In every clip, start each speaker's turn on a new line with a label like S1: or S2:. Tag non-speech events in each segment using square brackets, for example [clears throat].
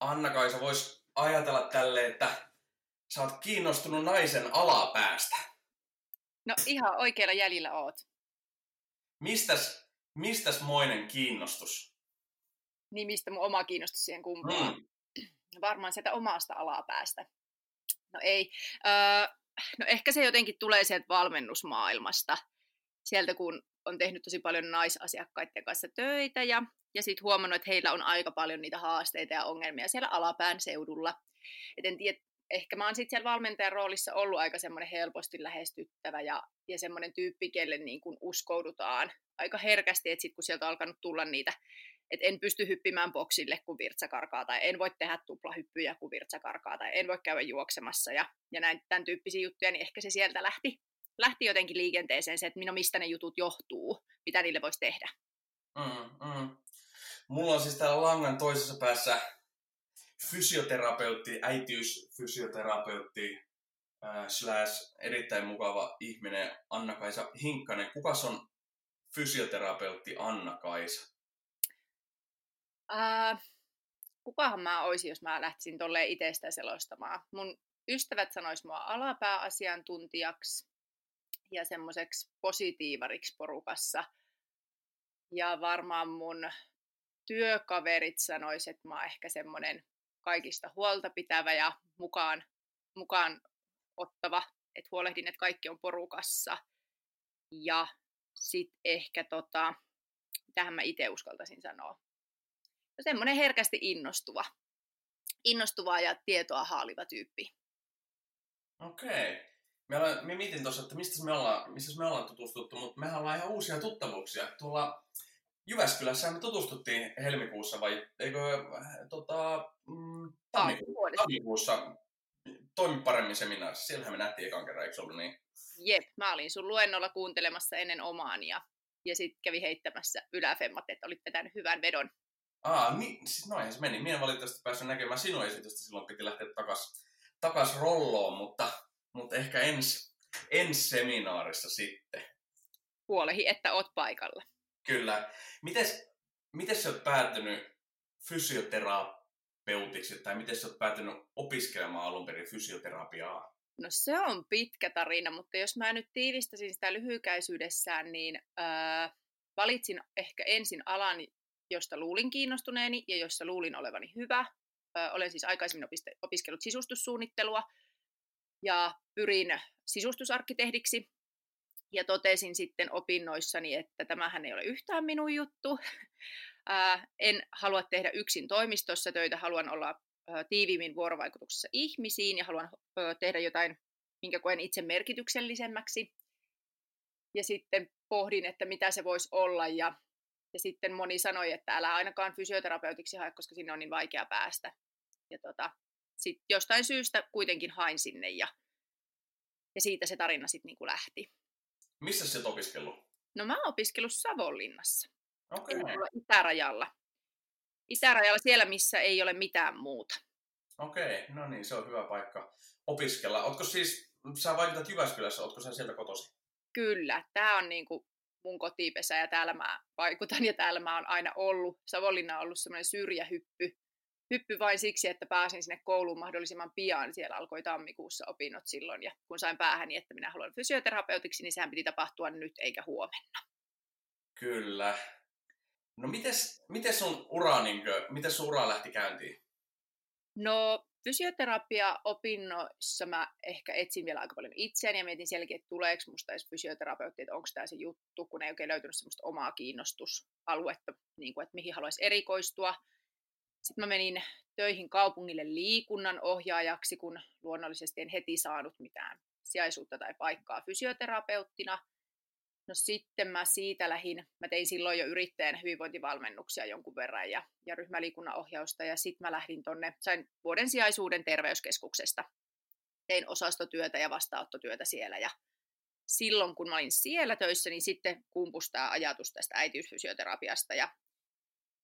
S1: Anna-Kaisa voisi ajatella tälle, että sä oot kiinnostunut naisen alapäästä.
S2: No ihan oikealla jäljellä oot.
S1: Mistäs, mistäs moinen kiinnostus?
S2: Niin mistä mun oma kiinnostus siihen kumpuaa? Mm. Varmaan sieltä omasta alapäästä. No ei. Öö, no ehkä se jotenkin tulee sieltä valmennusmaailmasta. Sieltä kun on tehnyt tosi paljon naisasiakkaiden kanssa töitä ja, ja sitten huomannut, että heillä on aika paljon niitä haasteita ja ongelmia siellä alapään seudulla. Et en tiedä, ehkä mä oon sitten siellä valmentajan roolissa ollut aika semmoinen helposti lähestyttävä ja, ja semmoinen tyyppi, kelle niin kuin uskoudutaan aika herkästi, että sitten kun sieltä on alkanut tulla niitä, että en pysty hyppimään boksille, kun virtsa karkaa, tai en voi tehdä tuplahyppyjä, kun virtsa karkaa, tai en voi käydä juoksemassa, ja, ja näin tämän tyyppisiä juttuja, niin ehkä se sieltä lähti, lähti jotenkin liikenteeseen se, että minä mistä ne jutut johtuu, mitä niille voisi tehdä.
S1: Mm, mm. Mulla on siis täällä langan toisessa päässä fysioterapeutti, äitiysfysioterapeutti, äh, slash erittäin mukava ihminen Anna-Kaisa Hinkkanen. Kukas on fysioterapeutti Anna-Kaisa?
S2: Äh, kukahan mä olisin, jos mä lähtisin tolleen itsestä selostamaan. Mun ystävät sanois mua alapääasiantuntijaksi ja semmoiseksi positiivariksi porukassa. Ja varmaan mun työkaverit sanois, että mä oon ehkä semmoinen kaikista huolta pitävä ja mukaan, mukaan ottava, että huolehdin, että kaikki on porukassa. Ja sitten ehkä, tota, tähän mä itse uskaltaisin sanoa, no semmoinen herkästi innostuva, innostuva ja tietoa haaliva tyyppi.
S1: Okei. Okay. Me, me mietin tuossa, että mistä me ollaan, missä me ollaan tutustuttu, mutta mehän ollaan ihan uusia tuttavuuksia. Tuolla Jyväskylässä me tutustuttiin helmikuussa vai eikö tota, mm, tammikuussa, tammikuussa toimi paremmin seminaarissa. Siellähän me nähtiin ekan kerran, eikö ollut niin?
S2: Jep, mä olin sun luennolla kuuntelemassa ennen omaan ja, ja sitten kävi heittämässä yläfemmat, että olit vetänyt hyvän vedon.
S1: Aa, niin, siis noinhan se meni. Minä valitettavasti päässyt näkemään sinun esitystä, silloin piti lähteä takas, takas rolloon, mutta, mutta ehkä ensi ens seminaarissa sitten.
S2: Huolehi, että oot paikalla.
S1: Kyllä. Mites, miten sä oot päätynyt fysioterapeutiksi, tai miten sä oot päätynyt opiskelemaan alun perin fysioterapiaa?
S2: No se on pitkä tarina, mutta jos mä nyt tiivistäisin sitä lyhykäisyydessään, niin äh, valitsin ehkä ensin alan, josta luulin kiinnostuneeni ja jossa luulin olevani hyvä. Äh, olen siis aikaisemmin opiste- opiskellut sisustussuunnittelua ja pyrin sisustusarkkitehdiksi ja totesin sitten opinnoissani, että tämähän ei ole yhtään minun juttu. En halua tehdä yksin toimistossa töitä, haluan olla tiiviimmin vuorovaikutuksessa ihmisiin ja haluan tehdä jotain, minkä koen itse merkityksellisemmäksi. Ja sitten pohdin, että mitä se voisi olla ja, ja sitten moni sanoi, että älä ainakaan fysioterapeutiksi hae, koska sinne on niin vaikea päästä. Ja tota, sitten jostain syystä kuitenkin hain sinne ja, ja siitä se tarina sitten niin lähti.
S1: Missä sä opiskellut?
S2: No mä oon opiskellut Savonlinnassa.
S1: Okei. Okay.
S2: Itärajalla. Itärajalla siellä, missä ei ole mitään muuta.
S1: Okei, okay. no niin, se on hyvä paikka opiskella. Ootko siis, sä vaikutat Jyväskylässä, ootko sä sieltä kotosi?
S2: Kyllä, tämä on niinku mun kotipesä ja täällä mä vaikutan ja täällä mä oon aina ollut. Savonlinna on ollut semmoinen syrjähyppy hyppy vain siksi, että pääsin sinne kouluun mahdollisimman pian. Siellä alkoi tammikuussa opinnot silloin, ja kun sain päähäni, että minä haluan fysioterapeutiksi, niin sehän piti tapahtua nyt eikä huomenna.
S1: Kyllä. No mites, mites sun ura, niin kuin, miten sun ura lähti käyntiin?
S2: No fysioterapia-opinnoissa mä ehkä etsin vielä aika paljon itseäni ja mietin sielläkin, että tuleeko musta edes fysioterapeutti, että onko tämä se juttu, kun ei oikein löytynyt semmoista omaa kiinnostusaluetta, niin kuin, että mihin haluaisi erikoistua. Sitten mä menin töihin kaupungille liikunnan ohjaajaksi, kun luonnollisesti en heti saanut mitään sijaisuutta tai paikkaa fysioterapeuttina. No sitten mä siitä lähin, mä tein silloin jo yrittäjän hyvinvointivalmennuksia jonkun verran ja, ja ryhmäliikunnan ohjausta ja sitten mä lähdin tonne, sain vuoden sijaisuuden terveyskeskuksesta. Tein osastotyötä ja vastaanottotyötä siellä ja silloin kun mä olin siellä töissä, niin sitten kumpustaa ajatus tästä äitiysfysioterapiasta ja,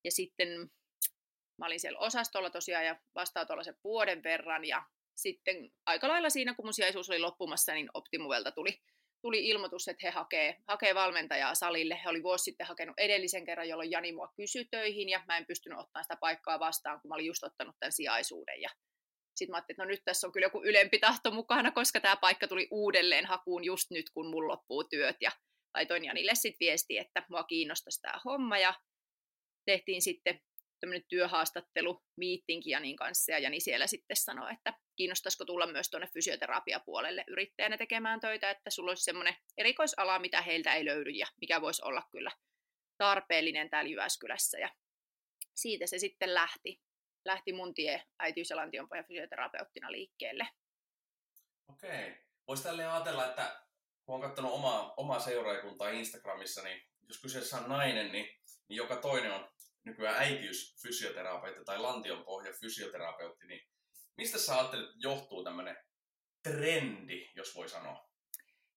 S2: ja sitten Mä olin siellä osastolla tosiaan ja vastaanotolla sen vuoden verran ja sitten aika lailla siinä, kun mun sijaisuus oli loppumassa, niin Optimuvelta tuli, tuli ilmoitus, että he hakee, hakee valmentajaa salille. He oli vuosi sitten hakenut edellisen kerran, jolloin Jani mua kysyi töihin ja mä en pystynyt ottamaan sitä paikkaa vastaan, kun mä olin just ottanut tämän sijaisuuden. Ja sitten mä ajattelin, että no nyt tässä on kyllä joku ylempi tahto mukana, koska tämä paikka tuli uudelleen hakuun just nyt, kun mun loppuu työt. Ja laitoin Janille sitten viesti, että mua kiinnostaisi tämä homma ja tehtiin sitten tämmöinen työhaastattelu miittinkin Janin kanssa ja Jani siellä sitten sanoi, että kiinnostaisiko tulla myös tuonne fysioterapiapuolelle yrittäjänä tekemään töitä, että sulla olisi semmoinen erikoisala, mitä heiltä ei löydy ja mikä voisi olla kyllä tarpeellinen täällä Jyväskylässä ja siitä se sitten lähti. Lähti mun tie äitiys- ja lantionpohjan fysioterapeuttina liikkeelle.
S1: Okei. Voisi tälleen ajatella, että kun on katsonut omaa, omaa seuraajakuntaa Instagramissa, niin jos kyseessä on nainen, niin, niin joka toinen on nykyään äitiysfysioterapeutti tai lantionpohja fysioterapeutti, niin mistä sä ajattelet, että johtuu tämmöinen trendi, jos voi sanoa?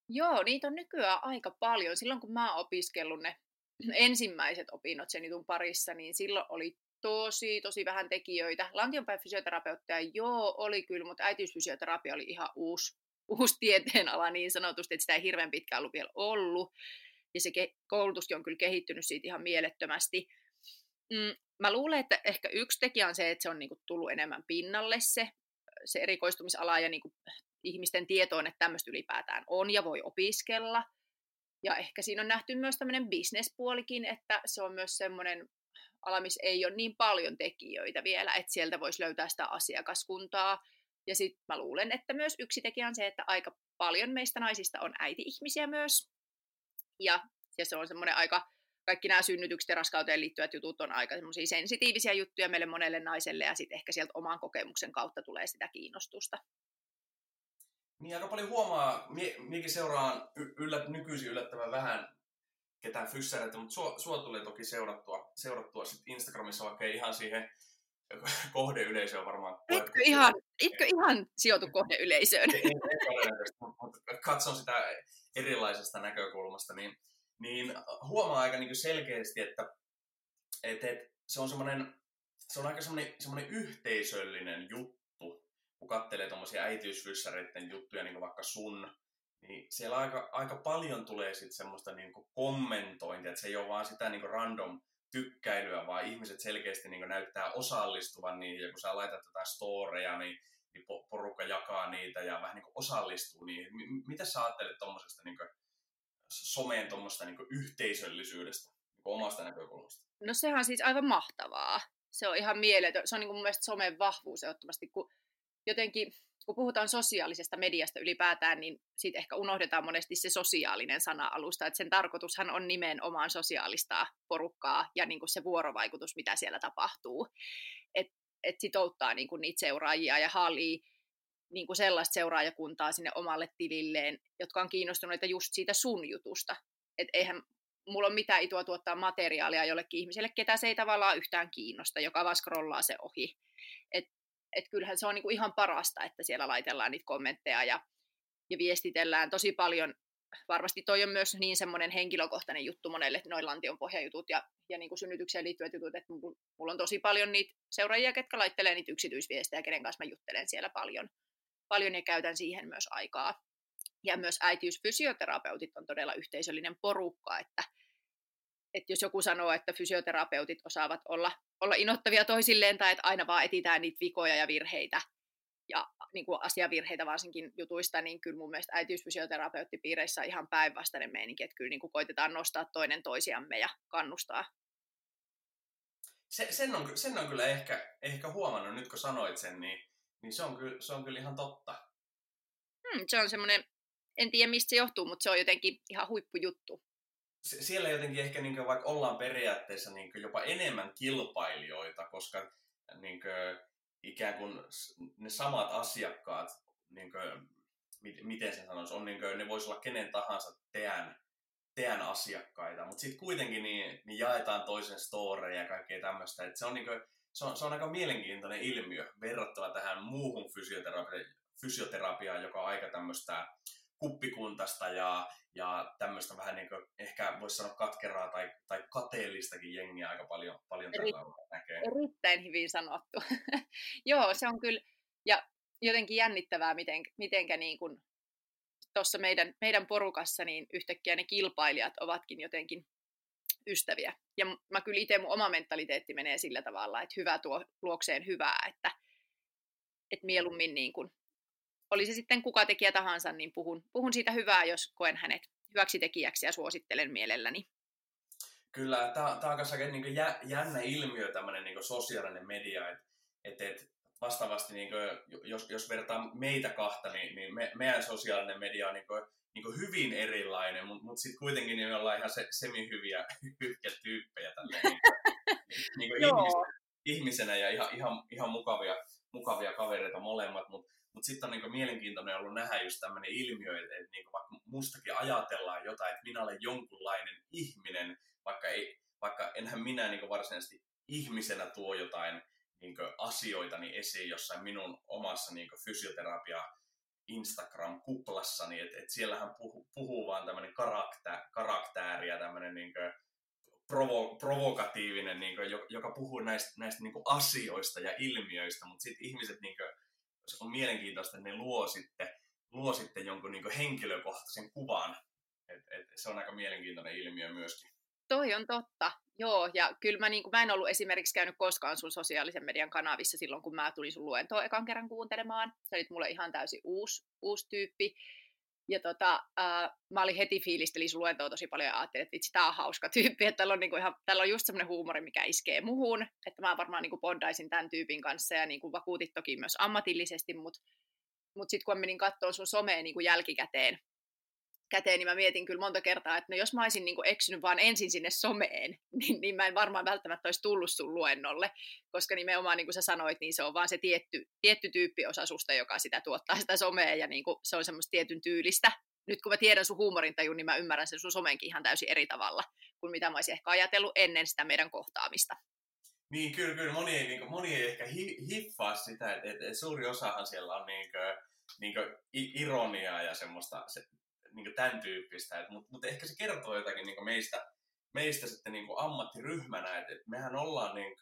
S2: Joo, niitä on nykyään aika paljon. Silloin kun mä oon opiskellut ne [clears throat] ensimmäiset opinnot sen jutun parissa, niin silloin oli tosi, tosi vähän tekijöitä. Lantionpäin fysioterapeutteja joo, oli kyllä, mutta äitiysfysioterapia oli ihan uusi, [laughs] uusi tieteenala niin sanotusti, että sitä ei hirveän pitkään ollut vielä ollut. Ja se koulutuskin on kyllä kehittynyt siitä ihan mielettömästi. Mm, mä luulen, että ehkä yksi tekijä on se, että se on niinku tullut enemmän pinnalle se, se erikoistumisala ja niinku ihmisten tietoon, että tämmöistä ylipäätään on ja voi opiskella. Ja ehkä siinä on nähty myös tämmöinen bisnespuolikin, että se on myös semmoinen ala, missä ei ole niin paljon tekijöitä vielä, että sieltä voisi löytää sitä asiakaskuntaa. Ja sitten mä luulen, että myös yksi tekijä on se, että aika paljon meistä naisista on äiti-ihmisiä myös. Ja, ja se on semmoinen aika kaikki nämä synnytykset ja raskauteen liittyvät jutut on aika sensitiivisiä juttuja meille monelle naiselle ja sitten ehkä sieltä oman kokemuksen kautta tulee sitä kiinnostusta.
S1: Niin aika paljon huomaa, mie, miekin seuraan yllät, nykyisin yllättävän vähän ketään fyssäreitä, mutta sua, sua tulee toki seurattua, seurattua sit Instagramissa vaikka ei ihan siihen [laughs] kohdeyleisöön varmaan.
S2: Etkö ihan, etkö ihan sijoitu kohdeyleisöön?
S1: mutta katson sitä erilaisesta näkökulmasta, niin niin huomaa aika niin selkeästi, että et, et, se on semmoinen se on aika semmoinen, semmoinen yhteisöllinen juttu, kun katselee tuommoisia äitiysfyssäreiden juttuja, niin kuin vaikka sun, niin siellä aika, aika paljon tulee sitten semmoista niin kuin kommentointia, että se ei ole vaan sitä niin kuin random tykkäilyä, vaan ihmiset selkeästi niin kuin näyttää osallistuvan niihin, ja kun sä laitat tätä storeja, niin, niin porukka jakaa niitä ja vähän niin kuin osallistuu niihin. M- mitä sä ajattelet tuommoisesta niin someen tuommoista niin yhteisöllisyydestä niin omasta näkökulmasta?
S2: No sehän on siis aivan mahtavaa. Se on ihan mieletön. Se on niin kuin mun mielestä somen vahvuus ehdottomasti, kun jotenkin kun puhutaan sosiaalisesta mediasta ylipäätään, niin siitä ehkä unohdetaan monesti se sosiaalinen sana-alusta, että sen tarkoitushan on nimenomaan sosiaalista porukkaa ja niin kuin se vuorovaikutus, mitä siellä tapahtuu. Että et sitouttaa niin kuin niitä seuraajia ja haalii niin kuin sellaista seuraajakuntaa sinne omalle tililleen, jotka on kiinnostuneita just siitä sun jutusta. Että eihän mulla ole mitään itoa tuottaa materiaalia jollekin ihmiselle, ketä se ei tavallaan yhtään kiinnosta, joka vaan scrollaa se ohi. Et, et kyllähän se on niinku ihan parasta, että siellä laitellaan niitä kommentteja ja, ja viestitellään tosi paljon. Varmasti toi on myös niin semmoinen henkilökohtainen juttu monelle, noin lantion pohjajutut ja, ja niin kuin synnytykseen liittyvät jutut, että mulla on tosi paljon niitä seuraajia, ketkä laittelee niitä yksityisviestejä, kenen kanssa mä juttelen siellä paljon paljon ja käytän siihen myös aikaa. Ja myös äitiysfysioterapeutit on todella yhteisöllinen porukka, että, että jos joku sanoo, että fysioterapeutit osaavat olla, olla inottavia toisilleen tai että aina vaan etitään niitä vikoja ja virheitä ja niin kuin asiavirheitä varsinkin jutuista, niin kyllä mun mielestä äitiysfysioterapeuttipiireissä on ihan päinvastainen meininki, että kyllä niin kuin koitetaan nostaa toinen toisiamme ja kannustaa.
S1: Se, sen, on, sen on kyllä ehkä, ehkä huomannut, nyt kun sanoit sen, niin niin se on kyllä, se on kyllä ihan totta.
S2: Hmm, se on semmoinen, en tiedä mistä se johtuu, mutta se on jotenkin ihan huippujuttu.
S1: Se, siellä jotenkin ehkä niin vaikka ollaan periaatteessa niin jopa enemmän kilpailijoita, koska niin kuin, ikään kuin ne samat asiakkaat, niin kuin, miten se sanoisi, on niin kuin, ne voisi olla kenen tahansa teän, teän asiakkaita, mutta sitten kuitenkin niin, niin jaetaan toisen storeja ja kaikkea tämmöistä. että se on niin kuin, se on, se on aika mielenkiintoinen ilmiö verrattuna tähän muuhun fysioterapia, fysioterapiaan, joka on aika tämmöistä kuppikuntasta ja, ja tämmöistä vähän niin kuin, ehkä voisi sanoa katkeraa tai, tai kateellistakin jengiä aika paljon, paljon Eri, tällä näkee.
S2: Erittäin hyvin sanottu. [laughs] Joo, se on kyllä, ja jotenkin jännittävää, miten, mitenkä niin kuin tuossa meidän, meidän porukassa niin yhtäkkiä ne kilpailijat ovatkin jotenkin ystäviä. Ja mä kyllä itse mun oma mentaliteetti menee sillä tavalla, että hyvä tuo luokseen hyvää, että, että mieluummin niin kuin, oli se sitten kuka tekijä tahansa, niin puhun, puhun siitä hyvää, jos koen hänet hyväksi tekijäksi ja suosittelen mielelläni.
S1: Kyllä, tämä on myös niin jännä ilmiö, tämmöinen niin sosiaalinen media, että et, et vastaavasti, niin kuin, jos, jos vertaa meitä kahta, niin, niin me, meidän sosiaalinen media on niin kuin, niin kuin hyvin erilainen, mutta mut sitten kuitenkin niin me ollaan ihan se, semi-hyviä hyviä tyyppejä tälleen, niin, niin [laughs] kuin ihmisenä, ihmisenä ja ihan, ihan, ihan mukavia, mukavia kavereita molemmat, mutta mut sitten on niin mielenkiintoinen ollut nähdä just tämmöinen ilmiö, että, että niin vaikka mustakin ajatellaan jotain, että minä olen jonkunlainen ihminen, vaikka, ei, vaikka enhän minä niin varsinaisesti ihmisenä tuo jotain niin asioitani esiin jossain minun omassa niin fysioterapia Instagram-kuplassani, että et siellähän puhuu, puhuu vaan tämmöinen karakter, karaktääri ja tämmöinen niin provo, provokatiivinen, niin kuin, joka puhuu näistä, näistä niin asioista ja ilmiöistä, mutta sitten ihmiset, niin kuin, on mielenkiintoista, että ne luo sitten, luo sitten jonkun niin henkilökohtaisen kuvan. Et, et, se on aika mielenkiintoinen ilmiö myöskin.
S2: Toi on totta, joo. Ja kyllä mä, niin kuin, mä en ollut esimerkiksi käynyt koskaan sun sosiaalisen median kanavissa silloin, kun mä tulin sun luentoa ekan kerran kuuntelemaan. Se oli mulle ihan täysin uusi, uusi tyyppi. Ja tota, äh, mä olin heti fiilistelin sun luentoa tosi paljon ja ajattelin, että vitsi, tää on hauska tyyppi. Että tällä on, niinku ihan, tällä on just semmoinen huumori, mikä iskee muhun. Että mä varmaan niinku bondaisin tämän tyypin kanssa ja niinku vakuutit toki myös ammatillisesti, mutta mut sitten kun menin katsomaan sun somea niinku jälkikäteen, käteen, niin mä mietin kyllä monta kertaa, että no jos mä olisin niin kuin eksynyt vaan ensin sinne someen, [laughs] niin, niin mä en varmaan välttämättä olisi tullut sun luennolle, koska nimenomaan niin kuin sä sanoit, niin se on vaan se tietty, tietty tyyppi osa susta, joka sitä tuottaa sitä somea, ja niin kuin se on semmoista tietyn tyylistä. Nyt kun mä tiedän sun huumorintajun, niin mä ymmärrän sen sun somenkin ihan täysin eri tavalla kuin mitä mä olisin ehkä ajatellut ennen sitä meidän kohtaamista.
S1: Niin, kyllä, kyllä. Moni ei, niin kuin, moni ei ehkä hi, hiffaa sitä, että, että suuri osahan siellä on niin kuin, niin kuin ironiaa ja semmoista se, niin tämän tyyppistä. Mutta mut ehkä se kertoo jotakin niin meistä, meistä sitten niin ammattiryhmänä, että et mehän ollaan niin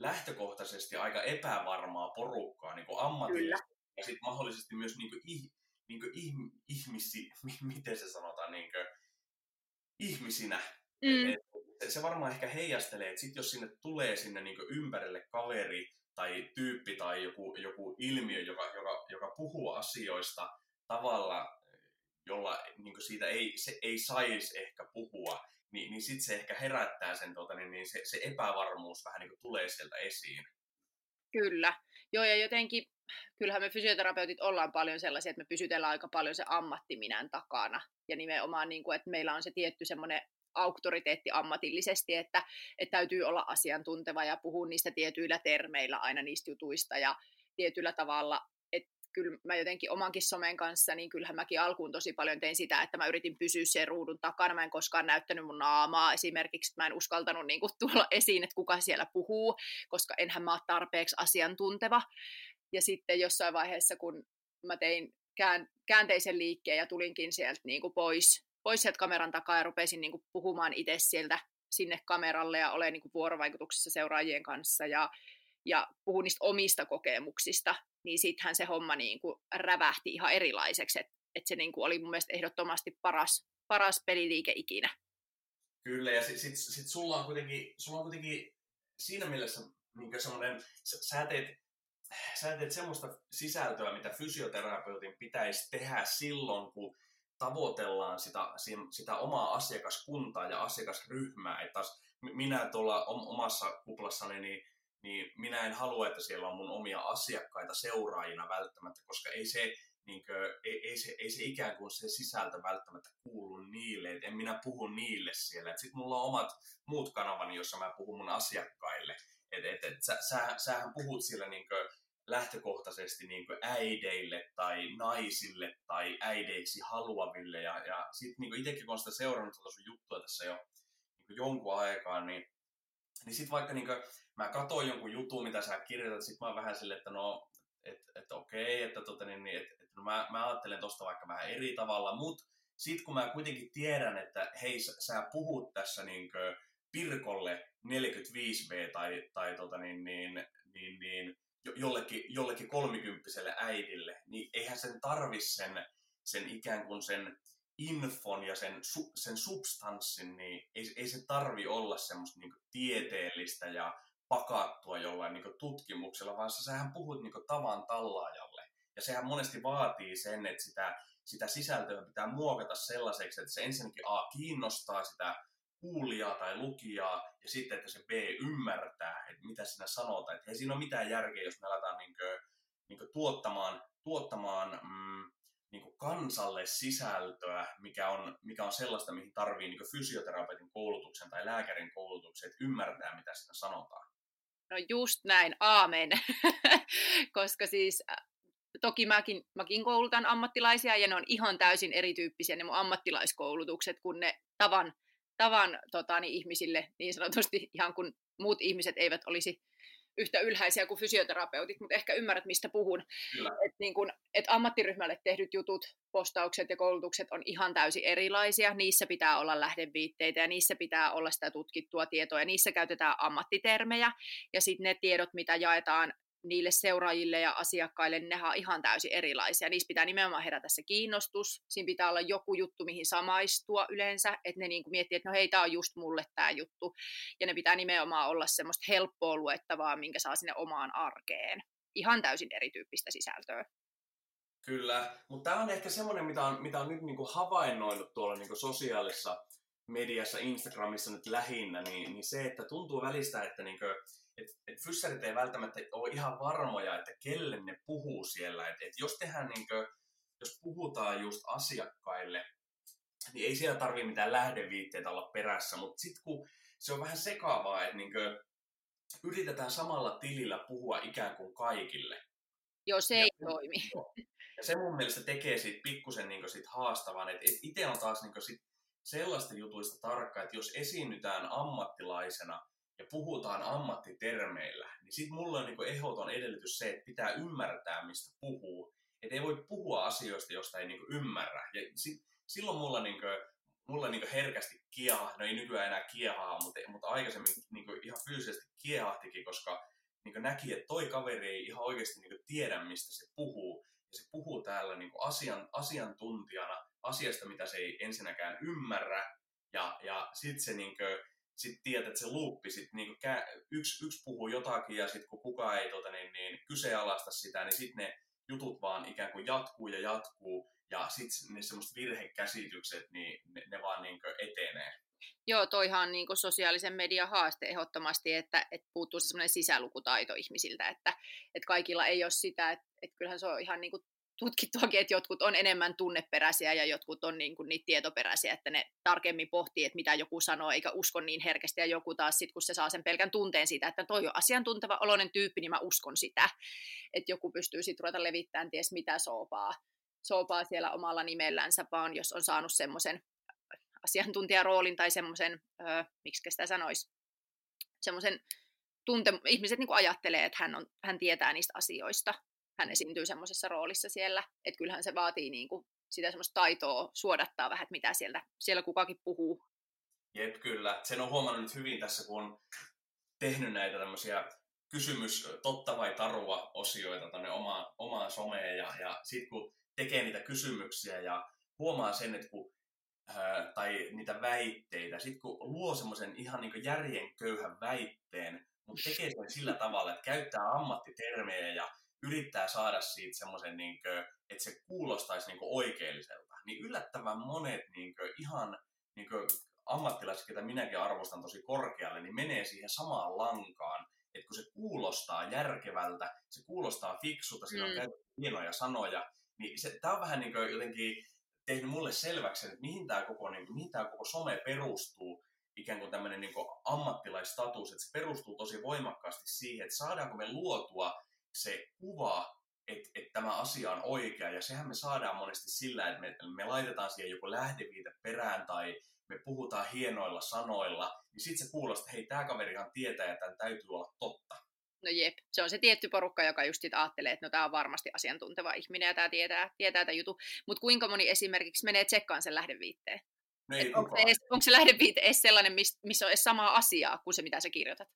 S1: lähtökohtaisesti aika epävarmaa porukkaa niin ammatillisesti ja sitten mahdollisesti myös niin kuin, ih, niin kuin ih, ihmisi, miten se sanotaan, niin kuin, ihmisinä. Mm. Et, et, se varmaan ehkä heijastelee, että sit jos sinne tulee sinne niin ympärille kaveri tai tyyppi tai joku, joku ilmiö, joka, joka, joka puhuu asioista tavalla, jolla niin siitä ei, se ei saisi ehkä puhua, niin, niin sitten se ehkä herättää sen, tota, niin, niin se, se epävarmuus vähän niin tulee sieltä esiin.
S2: Kyllä. Joo, ja jotenkin, kyllähän me fysioterapeutit ollaan paljon sellaisia, että me pysytellään aika paljon se ammattiminän takana. Ja nimenomaan, niin kuin, että meillä on se tietty semmoinen auktoriteetti ammatillisesti, että, että täytyy olla asiantunteva ja puhua niistä tietyillä termeillä aina niistä jutuista ja tietyllä tavalla kyllä mä jotenkin omankin somen kanssa, niin kyllähän mäkin alkuun tosi paljon tein sitä, että mä yritin pysyä sen ruudun takana. Mä en koskaan näyttänyt mun naamaa esimerkiksi. Mä en uskaltanut niin kuin, [laughs] tulla esiin, että kuka siellä puhuu, koska enhän mä ole tarpeeksi asiantunteva. Ja sitten jossain vaiheessa, kun mä tein kään, käänteisen liikkeen ja tulinkin sieltä niin kuin pois, pois sieltä kameran takaa ja rupesin niin kuin, puhumaan itse sieltä sinne kameralle ja olen niin kuin, vuorovaikutuksessa seuraajien kanssa ja, ja puhun niistä omista kokemuksista, niin sittenhän se homma niin kuin rävähti ihan erilaiseksi, että et se niin kuin oli mun mielestä ehdottomasti paras, paras peliliike ikinä.
S1: Kyllä, ja sitten sit, sit sulla, on kuitenkin, sulla on kuitenkin siinä mielessä niin semmoinen, sä, sä, teet, sä teet semmoista sisältöä, mitä fysioterapeutin pitäisi tehdä silloin, kun tavoitellaan sitä, sitä omaa asiakaskuntaa ja asiakasryhmää. Että minä tuolla omassa kuplassani, niin niin minä en halua, että siellä on mun omia asiakkaita seuraajina välttämättä, koska ei se, niin kuin, ei, ei, se, ei se ikään kuin se sisältö välttämättä kuulu niille, että en minä puhu niille siellä. Sitten mulla on omat muut kanavani, jossa mä puhun mun asiakkaille. Et, et, et, sä, sä, sähän puhut siellä niin kuin, lähtökohtaisesti niin kuin äideille tai naisille tai äideiksi haluaville. Ja, ja sitten niin itsekin kun olen sitä seurannut tuota sun juttua tässä jo niin jonkun aikaa, niin, niin sitten vaikka niin kuin, mä katsoin jonkun jutun, mitä sä kirjoitat, sit mä oon vähän silleen, että no, että et okei, että tota, niin, niin, et, et, no mä, mä ajattelen tosta vaikka vähän eri tavalla, mutta sitten kun mä kuitenkin tiedän, että hei, sä, sä puhut tässä niin Pirkolle 45V tai, tai tota, niin, niin, niin, niin, jollekin, jollekin kolmikymppiselle äidille, niin eihän sen tarvi sen, sen ikään kuin sen infon ja sen, su, sen substanssin, niin ei, ei se tarvi olla semmoista niin tieteellistä ja pakattua jollain niin tutkimuksella, vaan sä, sähän puhut niin tavan tallaajalle. Ja sehän monesti vaatii sen, että sitä, sitä sisältöä pitää muokata sellaiseksi, että se ensinnäkin A kiinnostaa sitä kuulijaa tai lukijaa, ja sitten, että se B ymmärtää, että mitä sinä sanotaan. Että ei siinä ole mitään järkeä, jos me aletaan niin kuin, niin kuin tuottamaan, tuottamaan mm, niin kuin kansalle sisältöä, mikä on, mikä on sellaista, mihin tarvii niin fysioterapeutin koulutuksen tai lääkärin koulutuksen, että ymmärtää, mitä siinä sanotaan.
S2: No just näin, aamen. [laughs] Koska siis toki mäkin, mäkin koulutan ammattilaisia ja ne on ihan täysin erityyppisiä ne mun ammattilaiskoulutukset kuin ne tavan, tavan tota, niin ihmisille niin sanotusti ihan kun muut ihmiset eivät olisi yhtä ylhäisiä kuin fysioterapeutit, mutta ehkä ymmärrät, mistä puhun. Et niin kun, et ammattiryhmälle tehdyt jutut, postaukset ja koulutukset on ihan täysin erilaisia. Niissä pitää olla lähdeviitteitä ja niissä pitää olla sitä tutkittua tietoa ja niissä käytetään ammattitermejä. Ja sitten ne tiedot, mitä jaetaan niille seuraajille ja asiakkaille, niin ne on ihan täysin erilaisia. Niissä pitää nimenomaan herätä se kiinnostus. Siinä pitää olla joku juttu, mihin samaistua yleensä, että ne niin kuin miettii, että no hei, tämä on just mulle tämä juttu. Ja ne pitää nimenomaan olla semmoista helppoa luettavaa, minkä saa sinne omaan arkeen. Ihan täysin erityyppistä sisältöä.
S1: Kyllä, mutta tämä on ehkä semmoinen, mitä on, mitä on nyt niin kuin havainnoinut tuolla niin kuin sosiaalisessa mediassa, Instagramissa nyt lähinnä, niin, niin se, että tuntuu välistä, että niin kuin, että et fyssarit ei välttämättä ole ihan varmoja, että kelle ne puhuu siellä. Että et jos tehdään niin kuin, jos puhutaan just asiakkaille, niin ei siellä tarvitse mitään lähdeviitteitä olla perässä, mutta sitten kun se on vähän sekaavaa, että niin kuin, yritetään samalla tilillä puhua ikään kuin kaikille.
S2: Joo, se ja, ei toimi. [laughs]
S1: Ja se mun mielestä tekee siitä pikkusen niin sit haastavan, että et itse on taas niin sit sellaista jutuista tarkka, että jos esiinnytään ammattilaisena ja puhutaan ammattitermeillä, niin sitten mulla on niin ehdoton edellytys se, että pitää ymmärtää, mistä puhuu. Että ei voi puhua asioista, josta ei niin ymmärrä. Ja sit, silloin mulla, niin kuin, mulla niin herkästi kiehaa, no ei nykyään enää kiehaa, mutta, mutta aikaisemmin niin ihan fyysisesti kiehahtikin, koska niin näki, että toi kaveri ei ihan oikeasti niin tiedä, mistä se puhuu. Ja se puhuu täällä niin asian, asiantuntijana asiasta, mitä se ei ensinnäkään ymmärrä. Ja, ja sitten se niin kuin, sit tiedät, että se luuppi, sit niinku yksi, yksi puhuu jotakin ja sitten kun kukaan ei tota, niin, niin, kyseenalaista sitä, niin sitten ne jutut vaan ikään kuin jatkuu ja jatkuu ja sitten ne semmoiset virhekäsitykset, niin ne, ne vaan niin etenee.
S2: Joo, toihan niin sosiaalisen median haaste ehdottomasti, että, että puuttuu se semmoinen sisälukutaito ihmisiltä, että, että kaikilla ei ole sitä, että, että kyllähän se on ihan niin tutkittuakin, [laughs] että jotkut on enemmän tunneperäisiä ja jotkut on niin kuin niitä tietoperäisiä, että ne tarkemmin pohtii, että mitä joku sanoo, eikä usko niin herkästi, ja joku taas sitten, kun se saa sen pelkän tunteen siitä, että toi on asiantunteva oloinen tyyppi, niin mä uskon sitä, että joku pystyy sitten ruveta levittämään ties mitä soopaa, soopaa siellä omalla nimellänsä, vaan jos on saanut semmoisen asiantuntijaroolin tai semmoisen, öö, miksi sitä sanoisi, semmoisen tunte, ihmiset niin ajattelee, että hän, on, hän tietää niistä asioista, hän esiintyy semmoisessa roolissa siellä, että kyllähän se vaatii niin kuin sitä semmoista taitoa suodattaa vähän, että mitä sieltä, siellä kukakin puhuu.
S1: Jep, kyllä. Sen on huomannut nyt hyvin tässä, kun on tehnyt näitä tämmöisiä kysymys totta vai tarua osioita tänne omaan, omaan someen ja, ja sitten kun tekee niitä kysymyksiä ja huomaa sen, että kun ää, tai niitä väitteitä, sitten kun luo semmoisen ihan niin järjen köyhän väitteen, mutta tekee sen sillä tavalla, että käyttää ammattitermejä ja yrittää saada siitä semmoisen, niin että se kuulostaisi niin oikeelliselta, niin yllättävän monet niin kuin, ihan niin kuin, ammattilaiset, ketä minäkin arvostan tosi korkealle, niin menee siihen samaan lankaan, että kun se kuulostaa järkevältä, se kuulostaa fiksulta, siinä on mm. käytetty hienoja sanoja, niin se, tämä on vähän niin kuin jotenkin tehnyt mulle selväksi, että mihin tämä koko, niin kuin, mihin tämä koko some perustuu, ikään kuin tämmöinen niin ammattilaistatus, että se perustuu tosi voimakkaasti siihen, että saadaanko me luotua se kuva, että, että tämä asia on oikea, ja sehän me saadaan monesti sillä, että me, me laitetaan siihen joku lähdeviite perään, tai me puhutaan hienoilla sanoilla, niin sitten se kuulostaa, että hei, tämä kaverihan tietää, että tämän täytyy olla totta.
S2: No jep, se on se tietty porukka, joka just sit ajattelee, että no tämä on varmasti asiantunteva ihminen ja tämä tietää, tietää tämän jutun. Mutta kuinka moni esimerkiksi menee tsekkaan sen lähdeviitteen?
S1: No
S2: onko, se onko se lähdeviite edes sellainen, missä on edes samaa asiaa kuin se, mitä sä kirjoitat?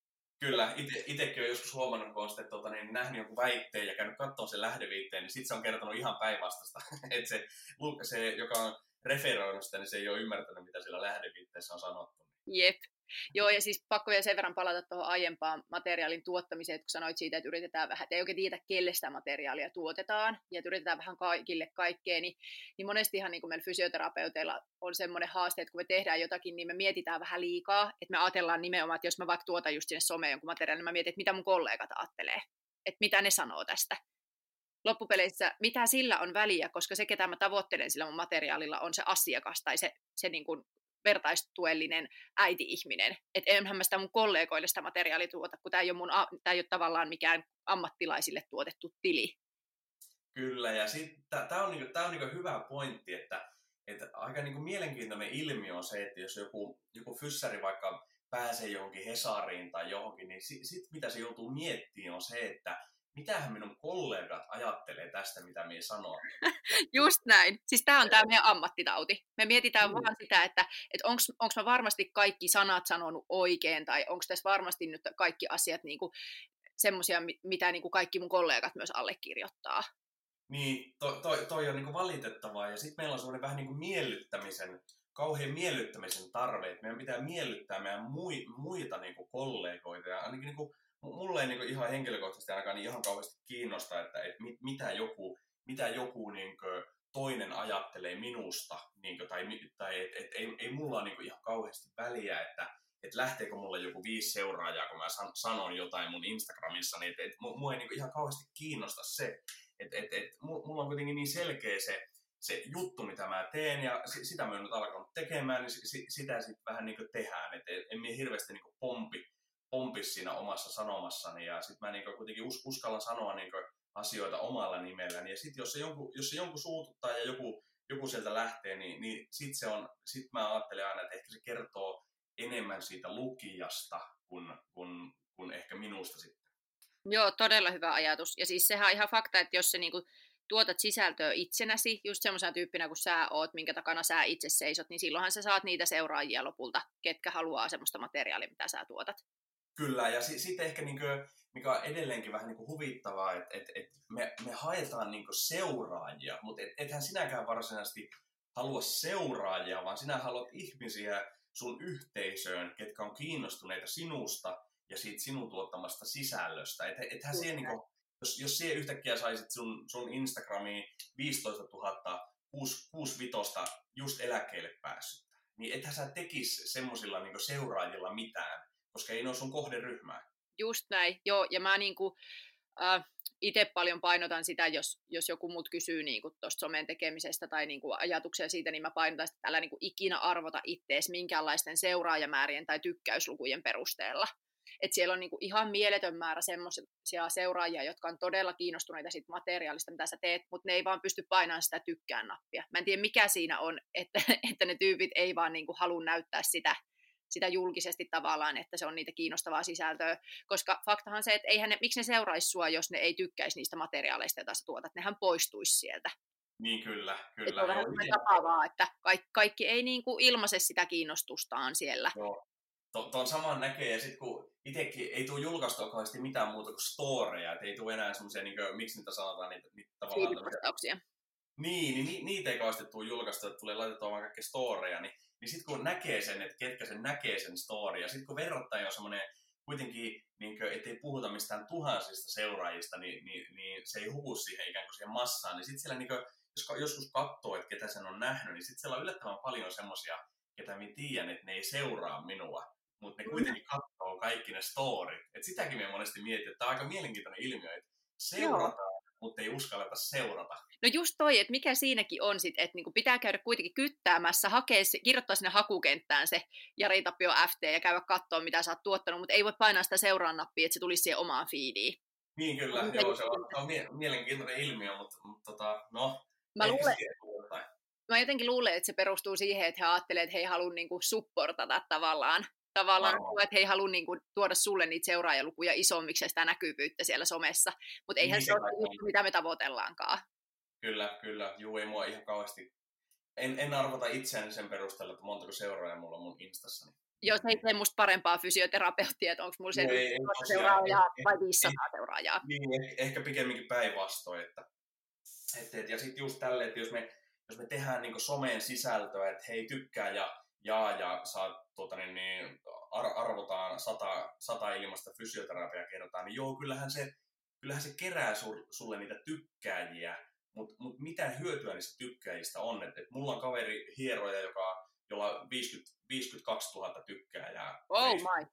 S1: Kyllä, itsekin olen joskus huomannut, kun olen tuota, niin, nähnyt jonkun väitteen ja käynyt katsomaan sen lähdeviitteen, niin sitten se on kertonut ihan päinvastaista. [laughs] että se, se, joka on referoinut sitä, niin se ei ole ymmärtänyt, mitä siellä lähdeviitteessä on sanottu.
S2: Jep. Joo, ja siis pakko vielä sen verran palata tuohon aiempaan materiaalin tuottamiseen, että kun sanoit siitä, että yritetään vähän, että ei oikein tiedä, kelle sitä materiaalia tuotetaan, ja että yritetään vähän kaikille kaikkea, niin, niin monestihan niin kuin meillä fysioterapeuteilla on semmoinen haaste, että kun me tehdään jotakin, niin me mietitään vähän liikaa, että me ajatellaan nimenomaan, että jos mä vaikka tuotan just sinne someen jonkun materiaalin, niin mä mietin, että mitä mun kollegat ajattelee, että mitä ne sanoo tästä. Loppupeleissä, mitä sillä on väliä, koska se, ketä mä tavoittelen sillä mun materiaalilla, on se asiakas tai se, se niin kuin vertaistuellinen äiti-ihminen. Että enhän mä sitä mun kollegoille sitä materiaalia tuota, kun tämä ei, ole mun, tämä ei ole tavallaan mikään ammattilaisille tuotettu tili.
S1: Kyllä, ja tämä on, niinku, tää on niinku hyvä pointti, että, että aika niinku mielenkiintoinen ilmiö on se, että jos joku, joku fyssäri vaikka pääsee johonkin Hesariin tai johonkin, niin sitten sit mitä se joutuu miettimään on se, että mitähän minun kollegat ajattelee tästä, mitä minä sanon. [laughs]
S2: Just näin. Siis tämä on tämä meidän ammattitauti. Me mietitään mm. vaan sitä, että, että onko mä varmasti kaikki sanat sanonut oikein, tai onko tässä varmasti nyt kaikki asiat niinku semmoisia, mitä niinku kaikki mun kollegat myös allekirjoittaa.
S1: Niin, to, toi, toi on niinku valitettavaa, ja sitten meillä on semmoinen vähän niinku miellyttämisen, kauhean miellyttämisen tarve, että meidän pitää miellyttää meidän mui, muita niinku kollegoita, ja ainakin niinku mulle ei niin ihan henkilökohtaisesti ainakaan niin ihan kauheasti kiinnosta, että, että mit, mitä joku, mitä joku niin kuin, toinen ajattelee minusta, niin kuin, tai, tai et, et, ei, ei mulla ole niin ihan kauheasti väliä, että et lähteekö mulle joku viisi seuraajaa, kun mä san, sanon jotain mun Instagramissa, niin että et, mua ei niin ihan kauheasti kiinnosta se, että et, et, mulla on kuitenkin niin selkeä se, se juttu, mitä mä teen, ja sitä mä oon nyt alkanut tekemään, niin sitä sitten vähän niin tehdään, että en minä hirveästi niin pompi pompis siinä omassa sanomassani ja sitten mä niinku kuitenkin us, uskallan sanoa niinku asioita omalla nimelläni ja sitten jos se jonkun, jos se jonkun suututtaa ja joku, joku sieltä lähtee, niin, niin sitten se on, sit mä ajattelen aina, että ehkä se kertoo enemmän siitä lukijasta kuin, kuin, kuin ehkä minusta sitten.
S2: Joo, todella hyvä ajatus. Ja siis sehän on ihan fakta, että jos se niinku tuotat sisältöä itsenäsi, just semmoisena tyyppinä kuin sä oot, minkä takana sä itse seisot, niin silloinhan sä saat niitä seuraajia lopulta, ketkä haluaa semmoista materiaalia, mitä sä tuotat.
S1: Kyllä, ja sitten sit ehkä niin kuin, mikä on edelleenkin vähän niin kuin huvittavaa, että et, et me, me haetaan niin kuin seuraajia, mutta et, ethän sinäkään varsinaisesti halua seuraajia, vaan sinä haluat ihmisiä sun yhteisöön, ketkä on kiinnostuneita sinusta ja siitä sinun tuottamasta sisällöstä. Et, ethän siihen, niin kuin, jos, jos siihen yhtäkkiä saisit sun, sun Instagramiin 15 000 65 just eläkkeelle päässyt, niin ethän sä tekisi semmoisilla niin seuraajilla mitään, koska ei ole sun kohderyhmää.
S2: Just näin, joo, ja mä niinku, äh, itse paljon painotan sitä, jos, jos joku mut kysyy niinku tuosta somen tekemisestä tai niinku ajatuksia siitä, niin mä painotan sitä, että älä niinku ikinä arvota ittees minkäänlaisten seuraajamäärien tai tykkäyslukujen perusteella. Et siellä on niinku ihan mieletön määrä semmoisia seuraajia, jotka on todella kiinnostuneita siitä materiaalista, mitä sä teet, mutta ne ei vaan pysty painamaan sitä tykkään nappia. Mä en tiedä, mikä siinä on, että, [laughs] että ne tyypit ei vaan niinku halua näyttää sitä sitä julkisesti tavallaan, että se on niitä kiinnostavaa sisältöä, koska faktahan se, että eihän ne, miksi ne seuraisi sua, jos ne ei tykkäisi niistä materiaaleista, joita sä tuotat, nehän poistuisi sieltä.
S1: Niin kyllä, kyllä.
S2: on vähän tapaavaa, että kaikki, kaikki ei niin kuin ilmaise sitä kiinnostustaan siellä.
S1: Joo. Tuon saman näkee, ja sitten kun itsekin ei tule julkaistua kauheasti mitään muuta kuin storeja, että ei tule enää semmoisia, niin kuin, miksi niitä sanotaan, niitä, niitä
S2: tavallaan...
S1: Niin, niin ni, niitä ei kauheasti tule julkaistua, että tulee laitettua vaan kaikkea storeja, niin niin sitten kun näkee sen, että ketkä sen näkee sen story, ja sitten kun verrattaja on semmoinen kuitenkin, niin kuin, ettei puhuta mistään tuhansista seuraajista, niin, niin, niin se ei huku siihen ikään kuin siihen massaan, niin sitten siellä niin kuin, jos joskus katsoo, että ketä sen on nähnyt, niin sitten siellä on yllättävän paljon semmoisia, ketä minä tiedän, että ne ei seuraa minua, mutta ne kuitenkin katsoo kaikki ne storit. Et sitäkin me monesti mietin, että tämä on aika mielenkiintoinen ilmiö, että seurataan mutta ei uskalleta seurata.
S2: No just toi, että mikä siinäkin on sit, että niinku pitää käydä kuitenkin kyttäämässä, hakea, kirjoittaa sinne hakukenttään se Jari Tapio FT ja käydä katsoa, mitä sä oot tuottanut, mutta ei voi painaa sitä seuraan nappia, että se tulisi siihen omaan feediin.
S1: Niin kyllä, no, joo, se on, on mie- mielenkiintoinen ilmiö, mutta, mutta tota, no,
S2: Mä luulen, mä jotenkin luulen, että se perustuu siihen, että he ajattelevat, että he ei halua niinku supportata tavallaan tavallaan, Varmaan. että he ei halua niin kuin, tuoda sulle niitä seuraajalukuja isommiksi ja sitä näkyvyyttä siellä somessa. Mutta eihän niin, se ole juttu, mitä me tavoitellaankaan.
S1: Kyllä, kyllä. Juu, ei mua ihan kauheasti... En, en arvota itseäni sen perusteella, että montako seuraajaa mulla on mun Instassani.
S2: Jos ei tee musta parempaa fysioterapeuttia, että onko mulla se
S1: No ei, ei
S2: 1000
S1: tosiaan,
S2: seuraajaa
S1: ei-
S2: vai
S1: ei-
S2: 500 seuraajaa.
S1: Niin, eh- ehkä pikemminkin päinvastoin. Että, et, et, ja sitten just tälleen, että jos me, jos me tehdään niin someen sisältöä, että hei tykkää ja jaa ja saa, tuota, niin, niin, ar- arvotaan sata, sata ilmasta fysioterapiaa kertaa, niin joo, kyllähän se, kyllähän se kerää sul, sulle niitä tykkääjiä, mutta mut mitä hyötyä niistä tykkäjistä on? Et, et mulla on kaveri hieroja, joka, jolla on 50, 52 000 tykkääjää.
S2: Oh
S1: Facebookissa
S2: my.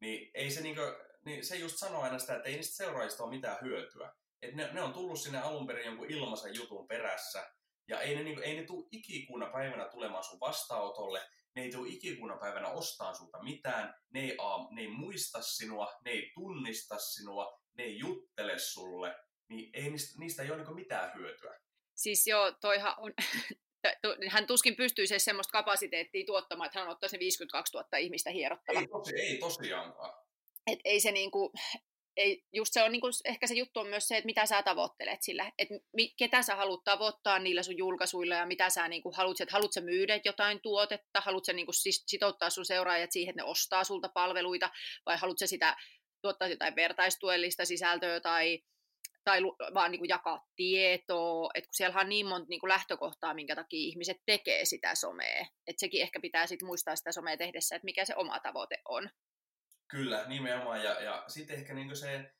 S1: niin ei se, niinku, niin se just sanoo aina sitä, että ei niistä seuraajista ole mitään hyötyä. Et ne, ne, on tullut sinne alun perin jonkun ilmaisen jutun perässä, ja ei ne, niinku, ei ne tule ikikuuna päivänä tulemaan sun vastaanotolle, ne ei tule ikikuuna päivänä ostaa sulta mitään, ne ei, a, ne ei muista sinua, ne ei tunnista sinua, ne ei juttele sulle, niin ei niistä, niistä ei ole niinku mitään hyötyä.
S2: Siis joo, toihan on, [laughs] hän tuskin pystyisi edes semmoista kapasiteettia tuottamaan, että hän ottaa sen 52 000 ihmistä hierottava.
S1: Ei, tosi, ei tosiaankaan.
S2: Et ei se niinku, ei, just se on niinku, ehkä se juttu on myös se, että mitä sä tavoittelet sillä, että ketä sä haluat tavoittaa niillä sun julkaisuilla ja mitä sä niinku haluat, että haluat sä myydä jotain tuotetta, haluat sä niinku sitouttaa sun seuraajat siihen, että ne ostaa sulta palveluita vai haluat sä sitä tuottaa jotain vertaistuellista sisältöä tai, tai vaan niinku jakaa tietoa, että kun siellä on niin monta niinku lähtökohtaa, minkä takia ihmiset tekee sitä somea, että sekin ehkä pitää sit muistaa sitä somea tehdessä, että mikä se oma tavoite on.
S1: Kyllä, nimenomaan. Ja, ja sitten ehkä niin se,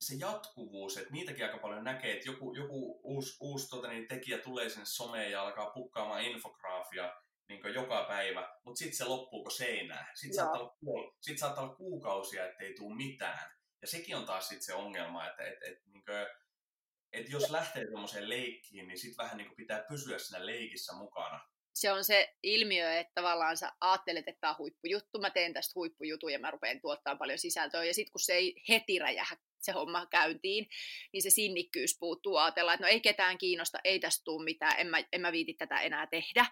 S1: se jatkuvuus, että niitäkin aika paljon näkee, että joku, joku uusi, uusi tota, niin tekijä tulee sinne someen ja alkaa pukkaamaan infograafia niin joka päivä, mutta sitten se loppuuko seinään. Sitten saattaa, olla, sit saattaa olla kuukausia, ettei tule mitään. Ja sekin on taas sit se ongelma, että et, et, niin et jos lähtee semmoiseen leikkiin, niin sitten vähän niin pitää pysyä siinä leikissä mukana.
S2: se on se ilmiö, että tavallaan sä ajattelet, että tämä on huippujuttu, mä teen tästä huippujutun ja mä rupean tuottaa paljon sisältöä, ja sitten kun se ei heti räjähä se homma käyntiin, niin se sinnikkyys puuttuu ajatella, että no ei ketään kiinnosta, ei tästä tule mitään, en mä, en mä viiti tätä enää tehdä.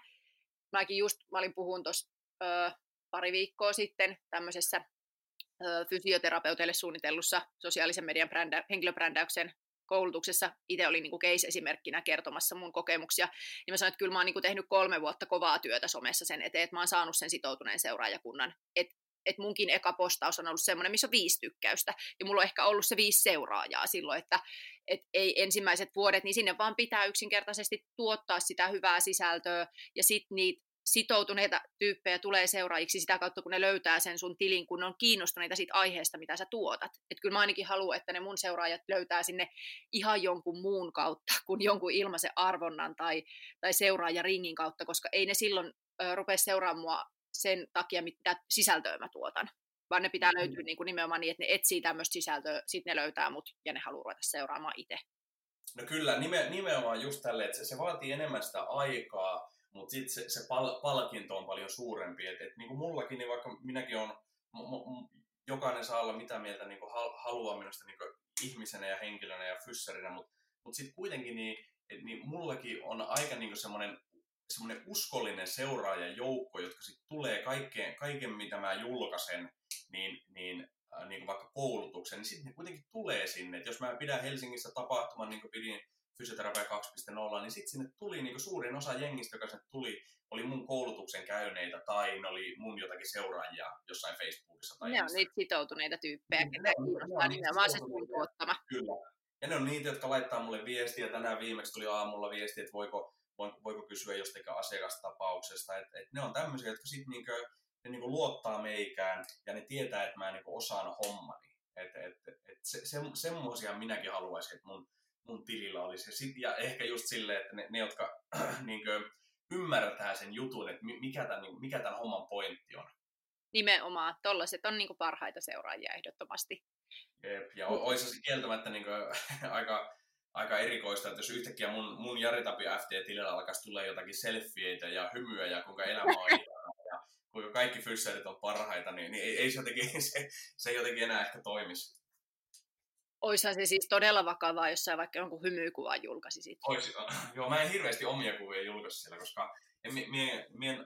S2: Mäkin just, mä olin puhun tuossa pari viikkoa sitten tämmöisessä fysioterapeuteille suunnitellussa sosiaalisen median brändä, henkilöbrändäyksen koulutuksessa. Itse olin niin case-esimerkkinä kertomassa mun kokemuksia, niin mä sanoin, että kyllä mä oon niin tehnyt kolme vuotta kovaa työtä somessa sen eteen, että mä oon saanut sen sitoutuneen seuraajakunnan. Että et munkin eka postaus on ollut semmoinen, missä on viisi tykkäystä, ja mulla on ehkä ollut se viisi seuraajaa silloin, että et ei ensimmäiset vuodet, niin sinne vaan pitää yksinkertaisesti tuottaa sitä hyvää sisältöä, ja sitten niitä sitoutuneita tyyppejä tulee seuraajiksi sitä kautta, kun ne löytää sen sun tilin, kun ne on kiinnostuneita siitä aiheesta, mitä sä tuotat. Et kyllä mä ainakin haluan, että ne mun seuraajat löytää sinne ihan jonkun muun kautta [laughs] kuin jonkun ilmaisen arvonnan tai, tai seuraajaringin kautta, koska ei ne silloin ö, rupea seuraamaan mua sen takia, mitä sisältöä mä tuotan. Vaan ne pitää löytyä niin kuin nimenomaan niin, että ne etsii tämmöistä sisältöä, sitten ne löytää mut ja ne haluaa ruveta seuraamaan itse.
S1: No kyllä, nime, nimenomaan just tälle, että se, se vaatii enemmän sitä aikaa, mutta sitten se, se pal, palkinto on paljon suurempi. Et, et, niin kuin mullakin, niin vaikka minäkin on, m- m- jokainen saa olla mitä mieltä niin kuin hal, haluaa minusta niin kuin ihmisenä ja henkilönä ja fysserinä, mutta mut sitten kuitenkin niin, et, niin mullakin on aika niin semmoinen semmoinen uskollinen seuraajajoukko, jotka sitten tulee kaikkeen, kaiken, mitä mä julkaisen, niin, niin, äh, niin kuin vaikka koulutuksen, niin sitten ne kuitenkin tulee sinne. Et jos mä pidän Helsingissä tapahtuman, niin kuin pidin Fysioterapia 2.0, niin sitten sinne tuli niin suurin osa jengistä, joka sinne tuli, oli mun koulutuksen käyneitä tai ne oli mun jotakin seuraajia jossain Facebookissa. Tai
S2: ne on niitä sitoutuneita tyyppejä, ketä
S1: ne on- ne
S2: kiinnostaa nimenomaan se sun tuottama.
S1: Kyllä. Ja ne on niitä, jotka laittaa mulle viestiä. Tänään viimeksi tuli aamulla viesti, että voiko, voiko, voiko kysyä jostakin asiakastapauksesta. Et, et ne on tämmöisiä, jotka sitten niinku, ne niinku luottaa meikään ja ne tietää, että mä niinku osaan hommani. Et, et, et se, se, semmoisia minäkin haluaisin, että mun, mun tilillä olisi. Ja, sit, ja ehkä just silleen, että ne, ne jotka [clears throat] niinku, ymmärtää sen jutun, että mi- mikä tämän, niinku, mikä tämän homman pointti on.
S2: Nimenomaan, tollaset on niinku parhaita seuraajia ehdottomasti.
S1: Jep, ja o- olisi se kieltämättä niin kuin, [laughs] aika, aika erikoista, että jos yhtäkkiä mun, mun Jari Tapio FT-tilillä alkaisi tulla jotakin selfieitä ja hymyä ja kuinka elämä on [laughs] ja kuinka kaikki fysserit on parhaita, niin, niin ei, ei se, jotenkin, [laughs] se, se ei jotenkin enää ehkä toimisi.
S2: Oishan se siis todella vakavaa, jos sä vaikka jonkun hymykuvan julkaisisit.
S1: Oisi, [laughs] joo, mä en hirveästi omia kuvia julkaisi siellä, koska en, mie, mie, mie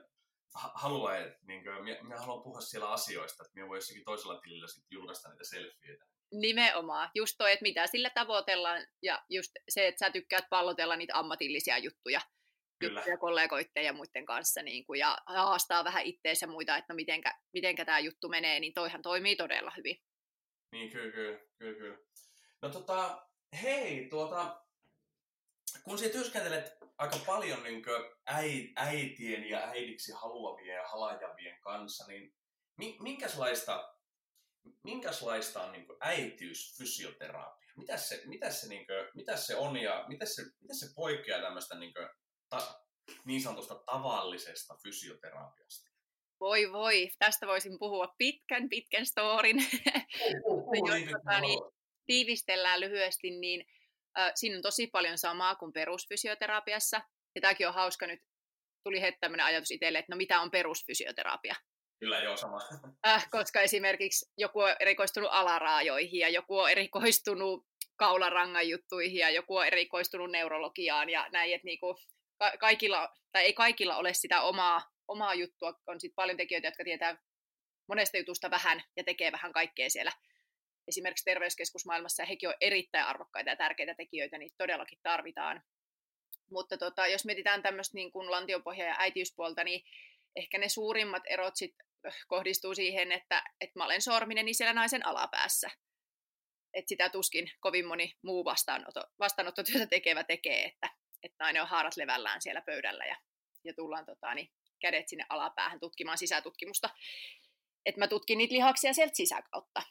S1: halua, niin kuin, mie, mie haluan puhua siellä asioista, että mie voi jossakin toisella tilillä sitten julkaista niitä selfieitä.
S2: Nimenomaan, just toi, että mitä sillä tavoitellaan, ja just se, että sä tykkäät pallotella niitä ammatillisia juttuja, Kyllä. juttuja kollegoitteen ja muiden kanssa niin kuin, ja haastaa vähän itteensä muita, että no mitenkä, mitenkä tämä juttu menee, niin toihan toimii todella hyvin.
S1: Niin, kyllä, kyllä, kyllä, kyllä. No tota, hei, tuota, kun sinä työskentelet aika paljon niin äitien ja äidiksi haluavien ja halajavien kanssa, niin minkälaista, minkälaista on niin äitiysfysioterapia? Mitä se, mitä, se, niin kuin, mitä se on ja mitä se, mitä se poikkeaa tämmöistä niin, kuin, ta, niin sanotusta tavallisesta fysioterapiasta?
S2: Voi voi, tästä voisin puhua pitkän, pitkän storin. Jos tota, niin, tiivistellään lyhyesti, niin äh, siinä on tosi paljon samaa kuin perusfysioterapiassa. Ja tämäkin on hauska nyt, tuli heti tämmöinen ajatus itselle, että no mitä on perusfysioterapia?
S1: Kyllä joo, sama.
S2: Äh, koska esimerkiksi joku on erikoistunut alaraajoihin ja joku on erikoistunut kaularangan juttuihin ja joku on erikoistunut neurologiaan ja näin, että niinku, ka- kaikilla, tai ei kaikilla ole sitä omaa, omaa juttua, on sitten paljon tekijöitä, jotka tietää monesta jutusta vähän ja tekee vähän kaikkea siellä esimerkiksi terveyskeskusmaailmassa, ja hekin on erittäin arvokkaita ja tärkeitä tekijöitä, niin todellakin tarvitaan. Mutta tota, jos mietitään tämmöistä niin kuin lantiopohja- ja äitiyspuolta, niin ehkä ne suurimmat erot sit kohdistuu siihen, että, että mä olen sorminen niin siellä naisen alapäässä. Et sitä tuskin kovin moni muu vastaanotto, vastaanottotyötä tekevä tekee, että, että nainen on haarat levällään siellä pöydällä ja, ja tullaan tota, niin, kädet sinne alapäähän tutkimaan sisätutkimusta. Että mä tutkin niitä lihaksia sieltä sisäkautta.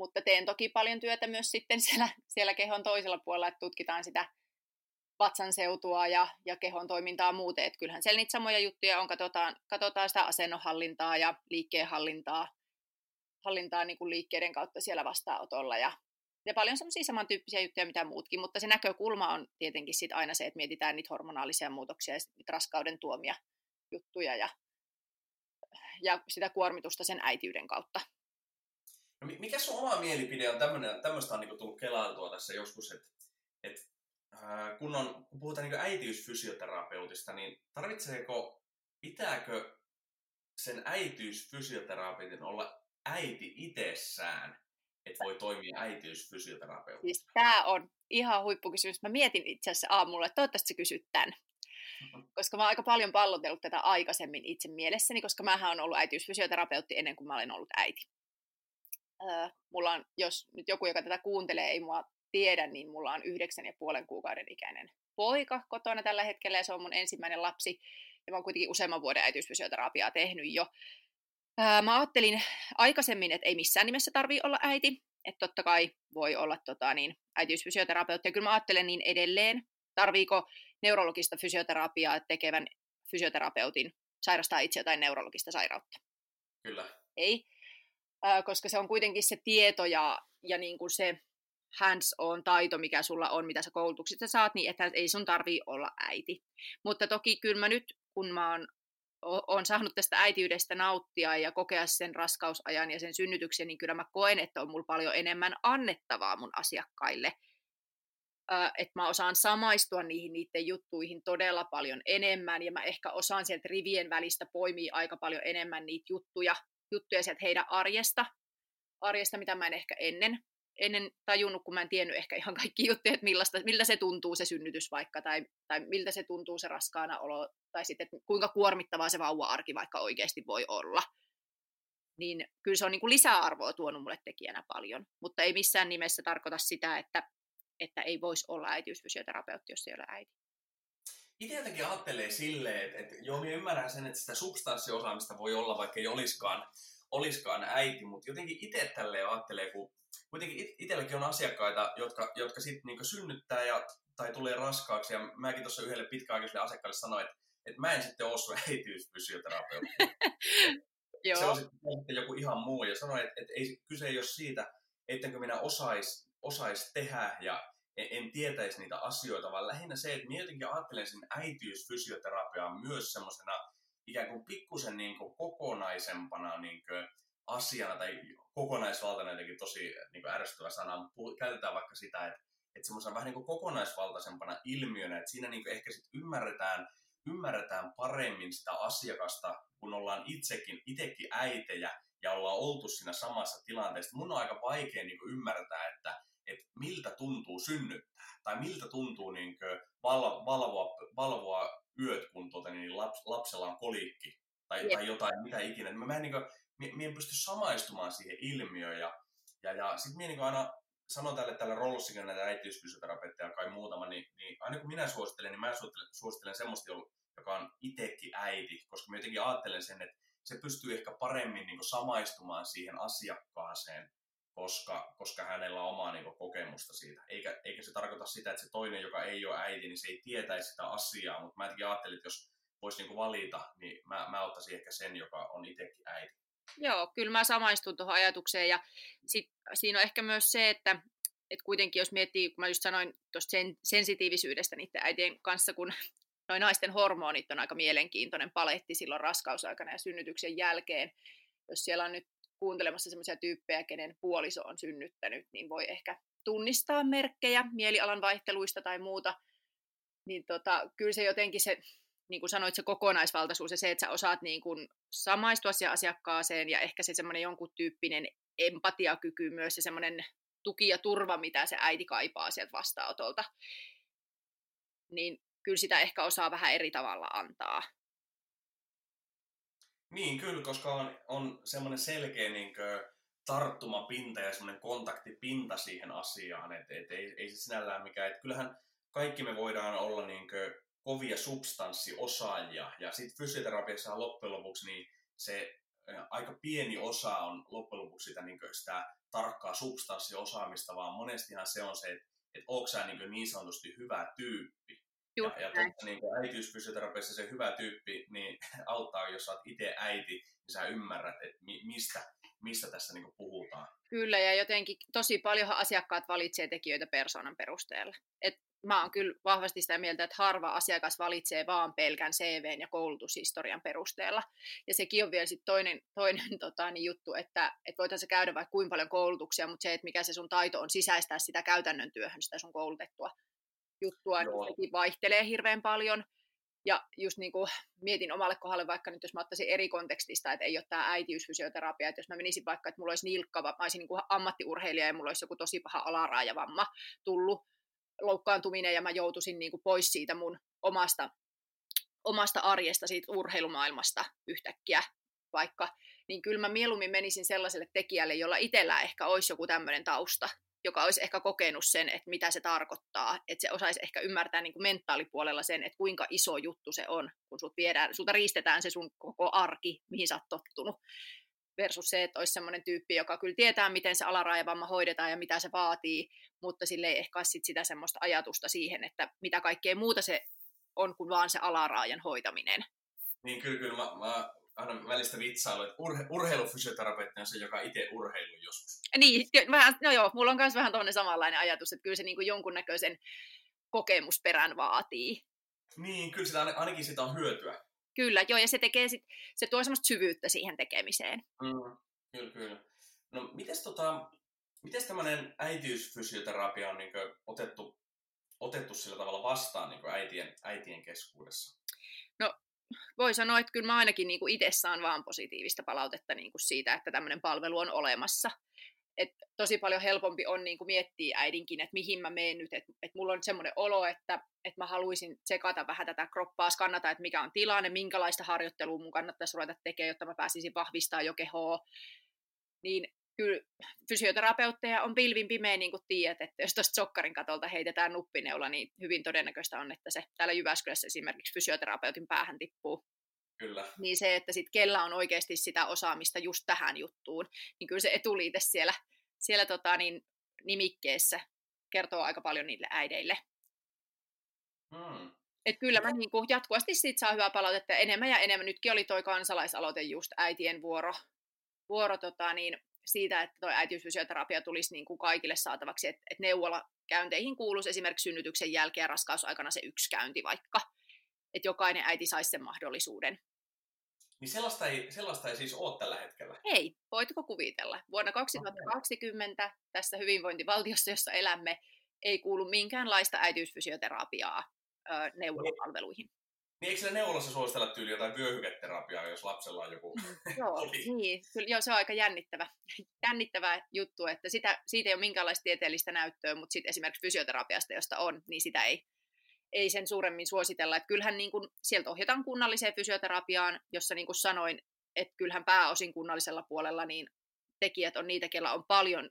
S2: Mutta teen toki paljon työtä myös sitten [laughs] siellä, siellä kehon toisella puolella, että tutkitaan sitä vatsan seutua ja, ja kehon toimintaa muuten. Että kyllähän siellä niitä samoja juttuja on, katsotaan, katsotaan sitä asennonhallintaa ja liikkeenhallintaa hallintaa niin kuin liikkeiden kautta siellä vastaanotolla ja, ja paljon semmoisia samantyyppisiä juttuja mitä muutkin, mutta se näkökulma on tietenkin sit aina se, että mietitään niitä hormonaalisia muutoksia ja niitä raskauden tuomia juttuja ja, ja sitä kuormitusta sen äitiyden kautta.
S1: No, mikä sun oma mielipide on tämmöinen, tämmöistä on niin tullut kelailtua tässä joskus, että, että äh, kun, on, kun puhutaan niin äitiysfysioterapeutista, niin tarvitseeko, pitääkö sen äitiysfysioterapeutin olla äiti itsessään, että voi toimia äitiysfysioterapeutti?
S2: Siis tämä on ihan huippukysymys. Mä mietin itse asiassa aamulla, että toivottavasti sä kysyt tämän. Koska mä oon aika paljon pallotellut tätä aikaisemmin itse mielessäni, koska mä oon ollut äitiysfysioterapeutti ennen kuin mä olen ollut äiti äh, mulla on, jos nyt joku, joka tätä kuuntelee, ei mua tiedä, niin mulla on yhdeksän ja puolen kuukauden ikäinen poika kotona tällä hetkellä, ja se on mun ensimmäinen lapsi, ja mä oon kuitenkin useamman vuoden äitiysfysioterapiaa tehnyt jo. Äh, mä ajattelin aikaisemmin, että ei missään nimessä tarvii olla äiti, että totta kai voi olla tota, niin, äitiysfysioterapeutti, ja kyllä mä ajattelen niin edelleen, tarviiko neurologista fysioterapiaa tekevän fysioterapeutin sairastaa itse jotain neurologista sairautta?
S1: Kyllä.
S2: Ei koska se on kuitenkin se tieto ja, ja niin kuin se hands-on taito, mikä sulla on, mitä sä koulutuksista saat, niin että ei sun tarvii olla äiti. Mutta toki kyllä mä nyt, kun mä oon, oon saanut tästä äitiydestä nauttia ja kokea sen raskausajan ja sen synnytyksen, niin kyllä mä koen, että on mulla paljon enemmän annettavaa mun asiakkaille. Että mä osaan samaistua niihin niiden juttuihin todella paljon enemmän ja mä ehkä osaan sieltä rivien välistä poimia aika paljon enemmän niitä juttuja, juttuja sieltä heidän arjesta, arjesta, mitä mä en ehkä ennen, ennen tajunnut, kun mä en tiennyt ehkä ihan kaikki juttuja, että millaista, miltä se tuntuu se synnytys vaikka, tai, tai miltä se tuntuu se raskaana olo, tai sitten, että kuinka kuormittavaa se vauva-arki vaikka oikeasti voi olla. Niin kyllä se on niin kuin lisäarvoa tuonut mulle tekijänä paljon, mutta ei missään nimessä tarkoita sitä, että, että ei voisi olla äitiysfysioterapeutti, jos ei ole äiti.
S1: Itse jotenkin ajattelee silleen, että, että joo, minä ymmärrän sen, että sitä substanssiosaamista voi olla, vaikka ei olisikaan, olisikaan äiti, mutta jotenkin itse tälleen ajattelee, kun kuitenkin itselläkin on asiakkaita, jotka, jotka sitten niin synnyttää ja, tai tulee raskaaksi, ja mäkin tuossa yhdelle pitkäaikaiselle asiakkaalle sanoin, että, että mä en sitten ole sun [laughs] äitiyspysioterapeutti. [laughs] se on sitten joku ihan muu, ja sanoin, että, että ei, kyse ei ole siitä, ettenkö minä osais, osais tehdä ja en tietäisi niitä asioita, vaan lähinnä se, että minä jotenkin ajattelen sen äitiysfysioterapiaa myös semmoisena ikään kuin pikkusen niin kuin kokonaisempana niin kuin asiana, tai kokonaisvaltainen jotenkin tosi niin kuin ärsyttävä sana, mutta käytetään vaikka sitä, että, että semmoisena vähän niin kuin kokonaisvaltaisempana ilmiönä, että siinä niin kuin ehkä sit ymmärretään, ymmärretään paremmin sitä asiakasta, kun ollaan itsekin, itsekin äitejä ja ollaan oltu siinä samassa tilanteessa. Mun on aika vaikea niin kuin ymmärtää, että että miltä tuntuu synnyttää, tai miltä tuntuu niin val, valvoa, valvoa yöt, kun tuota, niin laps, lapsella on kolikki, tai, tai jotain, mitä ikinä. Mä, mä, en, niin kuin, mä, mä en pysty samaistumaan siihen ilmiöön, ja, ja, ja sitten mä niin aina sanon tälle tällä Rollossikin näitä äitiysfysioterapeutteja kai muutama, niin, niin aina kun minä suosittelen, niin mä suosittelen, suosittelen semmoista, joka on itsekin äiti, koska mä jotenkin ajattelen sen, että se pystyy ehkä paremmin niin samaistumaan siihen asiakkaaseen, koska, koska hänellä on omaa niin kokemusta siitä. Eikä, eikä se tarkoita sitä, että se toinen, joka ei ole äiti, niin se ei tietäisi sitä asiaa, mutta mä jotenkin ajattelin, että jos voisi niin valita, niin mä, mä ottaisin ehkä sen, joka on itsekin äiti.
S2: Joo, kyllä mä samaistun tuohon ajatukseen ja sit, siinä on ehkä myös se, että et kuitenkin jos miettii, kun mä just sanoin tuosta sen, sensitiivisyydestä niiden äitien kanssa, kun noin naisten hormonit on aika mielenkiintoinen paletti silloin raskausaikana ja synnytyksen jälkeen. Jos siellä on nyt kuuntelemassa sellaisia tyyppejä, kenen puoliso on synnyttänyt, niin voi ehkä tunnistaa merkkejä mielialan vaihteluista tai muuta. Niin tota, kyllä se jotenkin se, niin kuin sanoit, se kokonaisvaltaisuus ja se, että sä osaat niin kuin samaistua siihen asiakkaaseen ja ehkä se semmoinen jonkun tyyppinen empatiakyky myös ja semmoinen tuki ja turva, mitä se äiti kaipaa sieltä vastaanotolta, niin kyllä sitä ehkä osaa vähän eri tavalla antaa.
S1: Niin, kyllä, koska on, on semmoinen selkeä niin kuin, tarttumapinta ja semmoinen kontaktipinta siihen asiaan, että et, ei, ei se sinällään mikään, että kyllähän kaikki me voidaan olla niin kuin, kovia substanssiosaajia, ja sitten fysioterapiassa loppujen lopuksi niin se aika pieni osa on loppujen lopuksi sitä, niin kuin, sitä tarkkaa substanssiosaamista, vaan monestihan se on se, että, että onko sä niin, niin sanotusti hyvä tyyppi. Just ja, ja totta, niin äitiysfysioterapiassa se hyvä tyyppi niin [laughs] auttaa, jos sä oot itse äiti, niin sä ymmärrät, että mi, mistä, mistä tässä niin puhutaan.
S2: Kyllä, ja jotenkin tosi paljon asiakkaat valitsee tekijöitä persoonan perusteella. Et mä oon kyllä vahvasti sitä mieltä, että harva asiakas valitsee vaan pelkän CVn ja koulutushistorian perusteella. Ja sekin on vielä sit toinen, toinen [laughs] tota, niin juttu, että, että voitaisiin käydä vaikka kuinka paljon koulutuksia, mutta se, että mikä se sun taito on sisäistää sitä käytännön työhön, sitä sun koulutettua juttua, niin sekin vaihtelee hirveän paljon. Ja just niin kuin mietin omalle kohdalle vaikka nyt, jos mä ottaisin eri kontekstista, että ei ole tämä äitiysfysioterapia, että jos mä menisin vaikka, että mulla olisi nilkka, mä olisin niin kuin ammattiurheilija ja mulla olisi joku tosi paha alaraajavamma tullut, loukkaantuminen ja mä joutuisin niin kuin pois siitä mun omasta, omasta arjesta, siitä urheilumaailmasta yhtäkkiä vaikka, niin kyllä mä mieluummin menisin sellaiselle tekijälle, jolla itsellä ehkä olisi joku tämmöinen tausta, joka olisi ehkä kokenut sen, että mitä se tarkoittaa, että se osaisi ehkä ymmärtää niin kuin mentaalipuolella sen, että kuinka iso juttu se on, kun sut viedään, sulta riistetään se sun koko arki, mihin sä oot tottunut, versus se, että olisi sellainen tyyppi, joka kyllä tietää, miten se alaraajavamma hoidetaan ja mitä se vaatii, mutta sille ei ehkä sit sitä semmoista ajatusta siihen, että mitä kaikkea muuta se on kuin vaan se alaraajan hoitaminen.
S1: Niin, kyllä, kyllä. Mä, mä aina välistä vitsailu, että urhe, urheilufysioterapeutti on se, joka itse urheilu joskus.
S2: Niin, vähän, no joo, mulla on myös vähän tuonne samanlainen ajatus, että kyllä se niin kuin jonkunnäköisen kokemusperän vaatii.
S1: Niin, kyllä sitä ainakin sitä on hyötyä.
S2: Kyllä, joo, ja se, tekee sit, se tuo semmoista syvyyttä siihen tekemiseen.
S1: Mm, kyllä, kyllä. No, mites, tota, mites tämmöinen äitiysfysioterapia on niin otettu, otettu sillä tavalla vastaan niin äitien, äitien keskuudessa?
S2: Voi sanoa, että kyllä mä ainakin niin itse saan vaan positiivista palautetta niin kuin siitä, että tämmöinen palvelu on olemassa et tosi paljon helpompi on niin kuin miettiä äidinkin, että mihin mä menen nyt. Että et mulla on semmoinen olo, että et mä haluaisin tsekata vähän tätä kroppaa, skannata, että mikä on tilanne, minkälaista harjoittelua mun kannattaisi ruveta tekemään, jotta mä pääsisin vahvistamaan jo kehoa. Niin kyllä fysioterapeutteja on pilvin pimeä, niin kuin tiedät, että jos tuosta sokkarin katolta heitetään nuppineula, niin hyvin todennäköistä on, että se täällä Jyväskylässä esimerkiksi fysioterapeutin päähän tippuu.
S1: Kyllä.
S2: Niin se, että sit kellä on oikeasti sitä osaamista just tähän juttuun, niin kyllä se etuliite siellä, siellä tota, niin, nimikkeessä kertoo aika paljon niille äideille. Hmm. Et kyllä mä niin kuin jatkuvasti siitä saa hyvää palautetta enemmän ja enemmän. Nytkin oli toi kansalaisaloite just äitien vuoro, vuoro tota, niin, siitä, että toi äitiysfysioterapia tulisi niin kuin kaikille saatavaksi, että et neuvola käynteihin kuuluisi esimerkiksi synnytyksen jälkeen ja raskausaikana se yksi käynti vaikka, että jokainen äiti saisi sen mahdollisuuden.
S1: Niin sellaista ei, sellaista ei siis ole tällä hetkellä?
S2: Ei, voitko kuvitella? Vuonna 2020 okay. tässä hyvinvointivaltiossa, jossa elämme, ei kuulu minkäänlaista äitiysfysioterapiaa ö, neuvolapalveluihin.
S1: Niin eikö sille neulassa suositella tyyli jotain vyöhyketerapiaa, jos lapsella on joku
S2: Mm, [laughs] Joo, niin. Kyllä, joo, se on aika jännittävä, jännittävä juttu, että sitä, siitä ei ole minkäänlaista tieteellistä näyttöä, mutta sitten esimerkiksi fysioterapiasta, josta on, niin sitä ei, ei sen suuremmin suositella. Että kyllähän niin kuin, sieltä ohjataan kunnalliseen fysioterapiaan, jossa niin kuin sanoin, että kyllähän pääosin kunnallisella puolella niin tekijät on niitä, kellä on paljon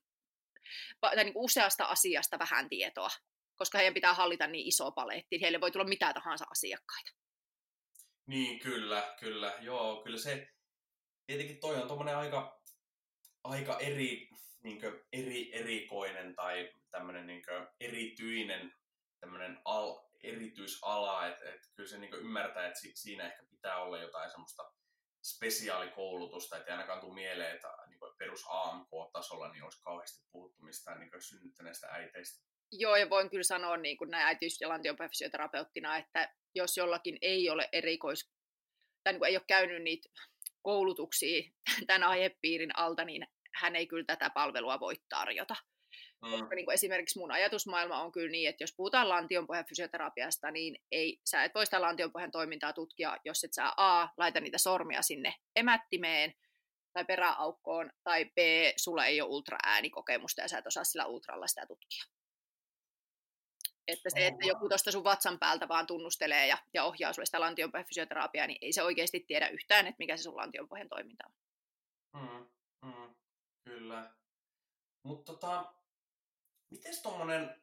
S2: tai niin kuin useasta asiasta vähän tietoa, koska heidän pitää hallita niin iso paletti, heille voi tulla mitä tahansa asiakkaita.
S1: Niin, kyllä, kyllä. Joo, kyllä se, tietenkin toi on tuommoinen aika, aika eri, niin kuin, eri, erikoinen tai tämmöinen niin erityinen tämmöinen al, erityisala, että et kyllä se niin ymmärtää, että siinä ehkä pitää olla jotain semmoista spesiaalikoulutusta, että ainakaan tule mieleen, että niin perus AMK-tasolla niin olisi kauheasti puhuttu mistään niin synnyttäneistä äiteistä.
S2: Joo, ja voin kyllä sanoa niin kuin näin äitiys- ja lantiopäfysioterapeuttina, että jos jollakin ei ole erikois, tai niin ei ole käynyt niitä koulutuksia tämän aihepiirin alta, niin hän ei kyllä tätä palvelua voi tarjota. Mm. Koska niin kuin esimerkiksi mun ajatusmaailma on kyllä niin, että jos puhutaan lantionpohjan fysioterapiasta, niin ei, sä et voi sitä lantionpohjan toimintaa tutkia, jos et sä A, laita niitä sormia sinne emättimeen tai peräaukkoon, tai B, sulla ei ole ultraäänikokemusta ja sä et osaa sillä ultralla sitä tutkia. Että se, että joku tuosta sun vatsan päältä vaan tunnustelee ja, ja ohjaa sulle sitä lantionpohjan fysioterapiaa, niin ei se oikeasti tiedä yhtään, että mikä se sun lantionpohjan toiminta on.
S1: Mm, mm, kyllä. Mutta tota, miten tuommoinen,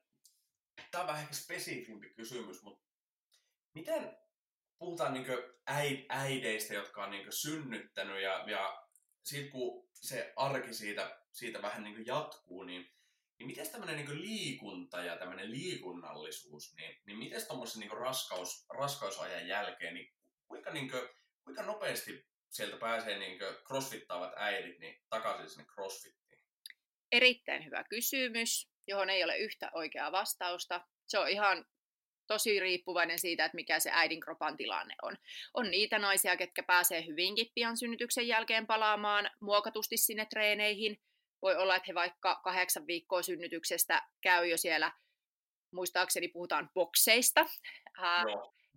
S1: tämä on vähän ehkä spesifimpi kysymys, mutta miten puhutaan niin äideistä, jotka on niin synnyttänyt ja, ja sitten kun se arki siitä, siitä vähän niin jatkuu, niin niin miten tämmöinen niin liikunta ja tämmöinen liikunnallisuus, niin, niin miten tuommoisen niin raskaus, raskausajan jälkeen, niin kuinka, niin kuin, kuinka nopeasti sieltä pääsee niin crossfittaavat äidit niin takaisin sinne crossfittiin?
S2: Erittäin hyvä kysymys, johon ei ole yhtä oikeaa vastausta. Se on ihan tosi riippuvainen siitä, että mikä se äidin kropan tilanne on. On niitä naisia, ketkä pääsee hyvinkin pian synnytyksen jälkeen palaamaan muokatusti sinne treeneihin, voi olla, että he vaikka kahdeksan viikkoa synnytyksestä käy jo siellä, muistaakseni puhutaan bokseista, ää,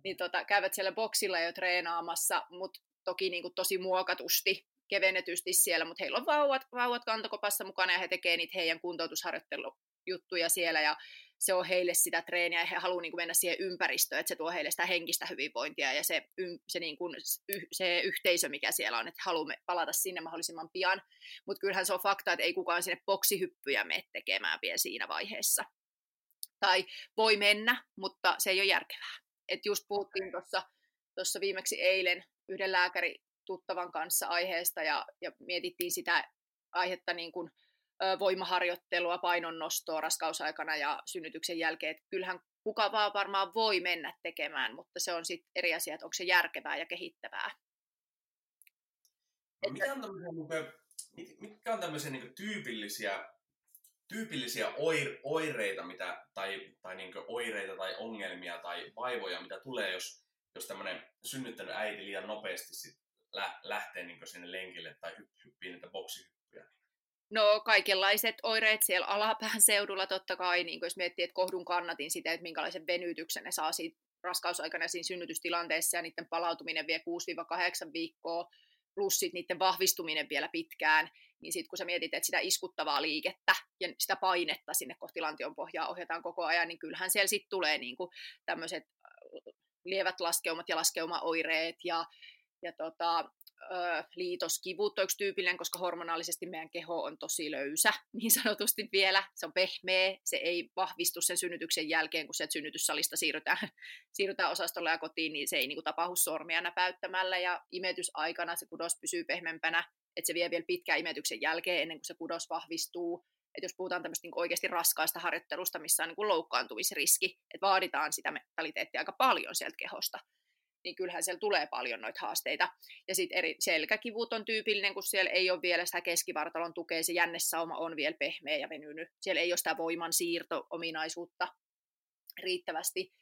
S2: niin tota, käyvät siellä boksilla jo treenaamassa, mutta toki niin kuin tosi muokatusti, kevennetysti siellä, mutta heillä on vauvat, vauvat kantokopassa mukana ja he tekevät niitä heidän kuntoutusharjoittelujuttuja siellä ja se on heille sitä treeniä ja he haluavat niin kuin mennä siihen ympäristöön, että se tuo heille sitä henkistä hyvinvointia ja se, se, niin kuin, se yhteisö, mikä siellä on, että haluamme palata sinne mahdollisimman pian. Mutta kyllähän se on fakta, että ei kukaan sinne boksihyppyjä mene tekemään vielä siinä vaiheessa. Tai voi mennä, mutta se ei ole järkevää. Et just puhuttiin tuossa viimeksi eilen yhden lääkäri tuttavan kanssa aiheesta ja, ja mietittiin sitä aihetta niin kuin, voimaharjoittelua, painonnostoa raskausaikana ja synnytyksen jälkeen. Että kyllähän kuka vaan varmaan voi mennä tekemään, mutta se on sitten eri asia, että onko se järkevää ja kehittävää.
S1: No, mitä on tämmöisiä, mitkä on tämmöisiä niin tyypillisiä, tyypillisiä oireita mitä, tai, tai niin oireita tai ongelmia tai vaivoja, mitä tulee, jos, jos tämmöinen synnyttänyt äiti liian nopeasti sit lä, lähtee niin sinne lenkille tai hyppii niitä boksihyppyjä?
S2: No kaikenlaiset oireet siellä alapään seudulla totta kai, niin jos miettii, että kohdun kannatin sitä, että minkälaisen venytyksen ne saa siitä raskausaikana siinä synnytystilanteessa ja niiden palautuminen vie 6-8 viikkoa, plus sit niiden vahvistuminen vielä pitkään, niin sitten kun sä mietit, että sitä iskuttavaa liikettä ja sitä painetta sinne kohti lantion pohjaa ohjataan koko ajan, niin kyllähän siellä sitten tulee niin tämmöiset lievät laskeumat ja laskeumaoireet ja, ja tota, liitoskivut on yksi tyypillinen, koska hormonaalisesti meidän keho on tosi löysä, [laughs] niin sanotusti vielä. Se on pehmeä, se ei vahvistu sen synnytyksen jälkeen, kun sieltä synnytyssalista siirrytään, [laughs] siirrytään osastolle ja kotiin, niin se ei niin tapahdu sormia näpäyttämällä, ja imetysaikana se kudos pysyy pehmeämpänä, että se vie vielä pitkään imetyksen jälkeen, ennen kuin se kudos vahvistuu. Et jos puhutaan tämmöistä niin oikeasti raskaasta harjoittelusta, missä on niin loukkaantumisriski, että vaaditaan sitä mentaliteettia aika paljon sieltä kehosta, niin kyllähän siellä tulee paljon noita haasteita. Ja sitten eri selkäkivut on tyypillinen, kun siellä ei ole vielä sitä keskivartalon tukea, se jännesauma on vielä pehmeä ja venynyt. Siellä ei ole sitä voiman siirto-ominaisuutta riittävästi,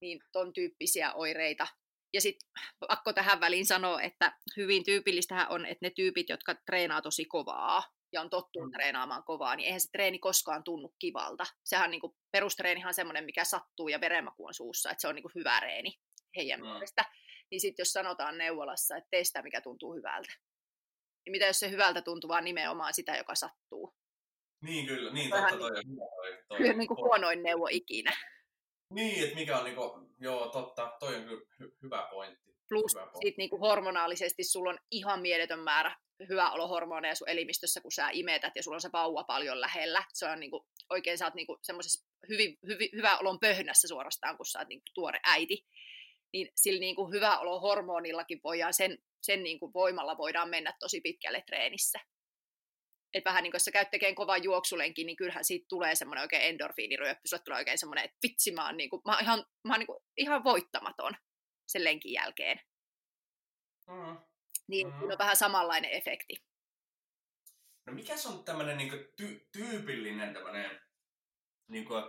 S2: niin ton tyyppisiä oireita. Ja sitten pakko tähän väliin sanoa, että hyvin tyypillistähän on, että ne tyypit, jotka treenaa tosi kovaa ja on tottunut mm. treenaamaan kovaa, niin eihän se treeni koskaan tunnu kivalta. Sehän niin kuin, perustreenihan on semmoinen, mikä sattuu ja verenmaku on suussa, että se on niin kuin hyvä reeni heidän mm. mielestä. Niin sitten jos sanotaan neuvolassa, että tee sitä, mikä tuntuu hyvältä. Niin mitä jos se hyvältä tuntuu vaan nimenomaan sitä, joka sattuu?
S1: Niin kyllä, niin totta, toi, toi, toi,
S2: toi, toi, niin kuin huonoin neuvo ikinä.
S1: Niin, että mikä on niinku, joo totta, toi on kyllä hy- hyvä pointti.
S2: Plus hyvä pointti. sit niinku hormonaalisesti sulla on ihan mieletön määrä hyvä olohormoneja sun elimistössä, kun sä imetät ja sulla on se vauva paljon lähellä. Se on niinku, oikein sä oot niinku semmoisessa hyvin, hyvin, hyvä olon pöhnässä suorastaan, kun sä oot niinku tuore äiti. Niin sillä niinku hyvä olo hormonillakin voidaan, sen, sen niinku voimalla voidaan mennä tosi pitkälle treenissä että vähän niin kuin jos sä käyt tekemään kovan juoksulenkin, niin kyllähän siitä tulee semmoinen oikein endorfiiniryöppy, sulle tulee oikein semmoinen, että vitsi, mä oon, niin kuin, mä oon ihan, mä oon niin kuin, ihan voittamaton sen lenkin jälkeen. Mm. Niin mm. on vähän samanlainen efekti.
S1: No mikä se on tämmöinen niin ty- tyypillinen tämmöinen, niin kuin,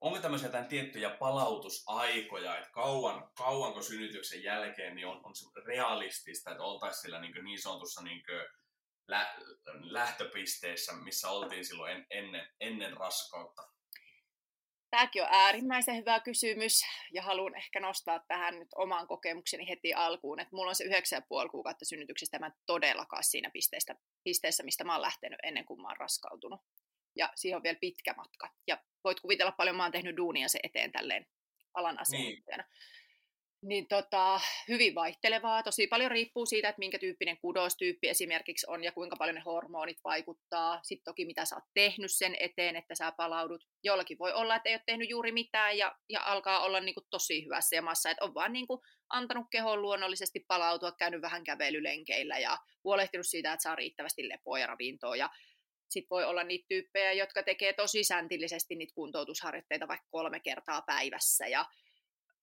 S1: onko tämmöisiä jotain tiettyjä palautusaikoja, että kauan, kauanko synnytyksen jälkeen niin on, on realistista, että oltaisiin sillä niin, niin sanotussa niin lä- lähtöpisteessä, missä oltiin silloin en, ennen, ennen raskautta?
S2: Tämäkin on äärimmäisen hyvä kysymys ja haluan ehkä nostaa tähän nyt oman kokemukseni heti alkuun, että mulla on se 9,5 kuukautta synnytyksestä, mä todellakaan siinä pisteessä, pisteessä, mistä mä oon lähtenyt ennen kuin mä oon raskautunut. Ja siihen on vielä pitkä matka. Ja voit kuvitella paljon, mä oon tehnyt duunia se eteen tälleen alan asiantuntijana. Niin niin tota, hyvin vaihtelevaa. Tosi paljon riippuu siitä, että minkä tyyppinen kudostyyppi esimerkiksi on ja kuinka paljon ne hormonit vaikuttaa. Sitten toki mitä sä oot tehnyt sen eteen, että sä palaudut. Jollakin voi olla, että ei ole tehnyt juuri mitään ja, ja alkaa olla niin kuin tosi hyvässä jamassa. Että on vaan niin kuin antanut kehoon luonnollisesti palautua, käynyt vähän kävelylenkeillä ja huolehtinut siitä, että saa riittävästi lepoa ja ravintoa. Ja sitten voi olla niitä tyyppejä, jotka tekee tosi säntillisesti niitä kuntoutusharjoitteita vaikka kolme kertaa päivässä ja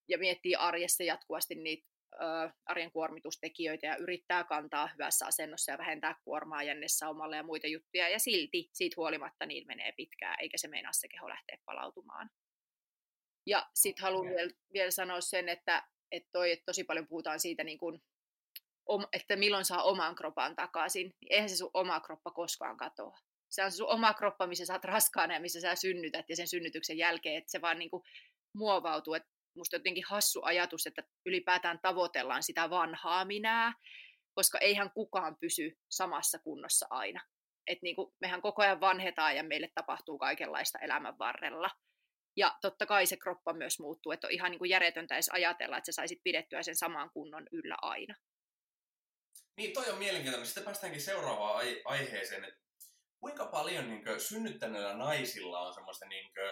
S2: ja miettii arjessa jatkuvasti niitä ö, arjen kuormitustekijöitä ja yrittää kantaa hyvässä asennossa ja vähentää kuormaa jännessä omalle ja muita juttuja, ja silti siitä huolimatta niin menee pitkään, eikä se meinaa se keho lähteä palautumaan. Ja sitten haluan vielä, vielä sanoa sen, että, että, toi, että tosi paljon puhutaan siitä, niin kun, että milloin saa oman kropan takaisin, eihän se sun oma kroppa koskaan katoa. Se on sun oma kroppa, missä sä oot raskaana ja missä sä synnytät ja sen synnytyksen jälkeen, että se vaan niin kuin muovautuu. Että musta jotenkin hassu ajatus, että ylipäätään tavoitellaan sitä vanhaa minää, koska eihän kukaan pysy samassa kunnossa aina. Et niin kuin, mehän koko ajan vanhetaan ja meille tapahtuu kaikenlaista elämän varrella. Ja totta kai se kroppa myös muuttuu, että on ihan niin kuin järjetöntä edes ajatella, että sä saisit pidettyä sen saman kunnon yllä aina.
S1: Niin, toi on mielenkiintoinen. Sitten päästäänkin seuraavaan aiheeseen, että kuinka paljon niin kuin, synnyttäneillä naisilla on semmoista niin kuin,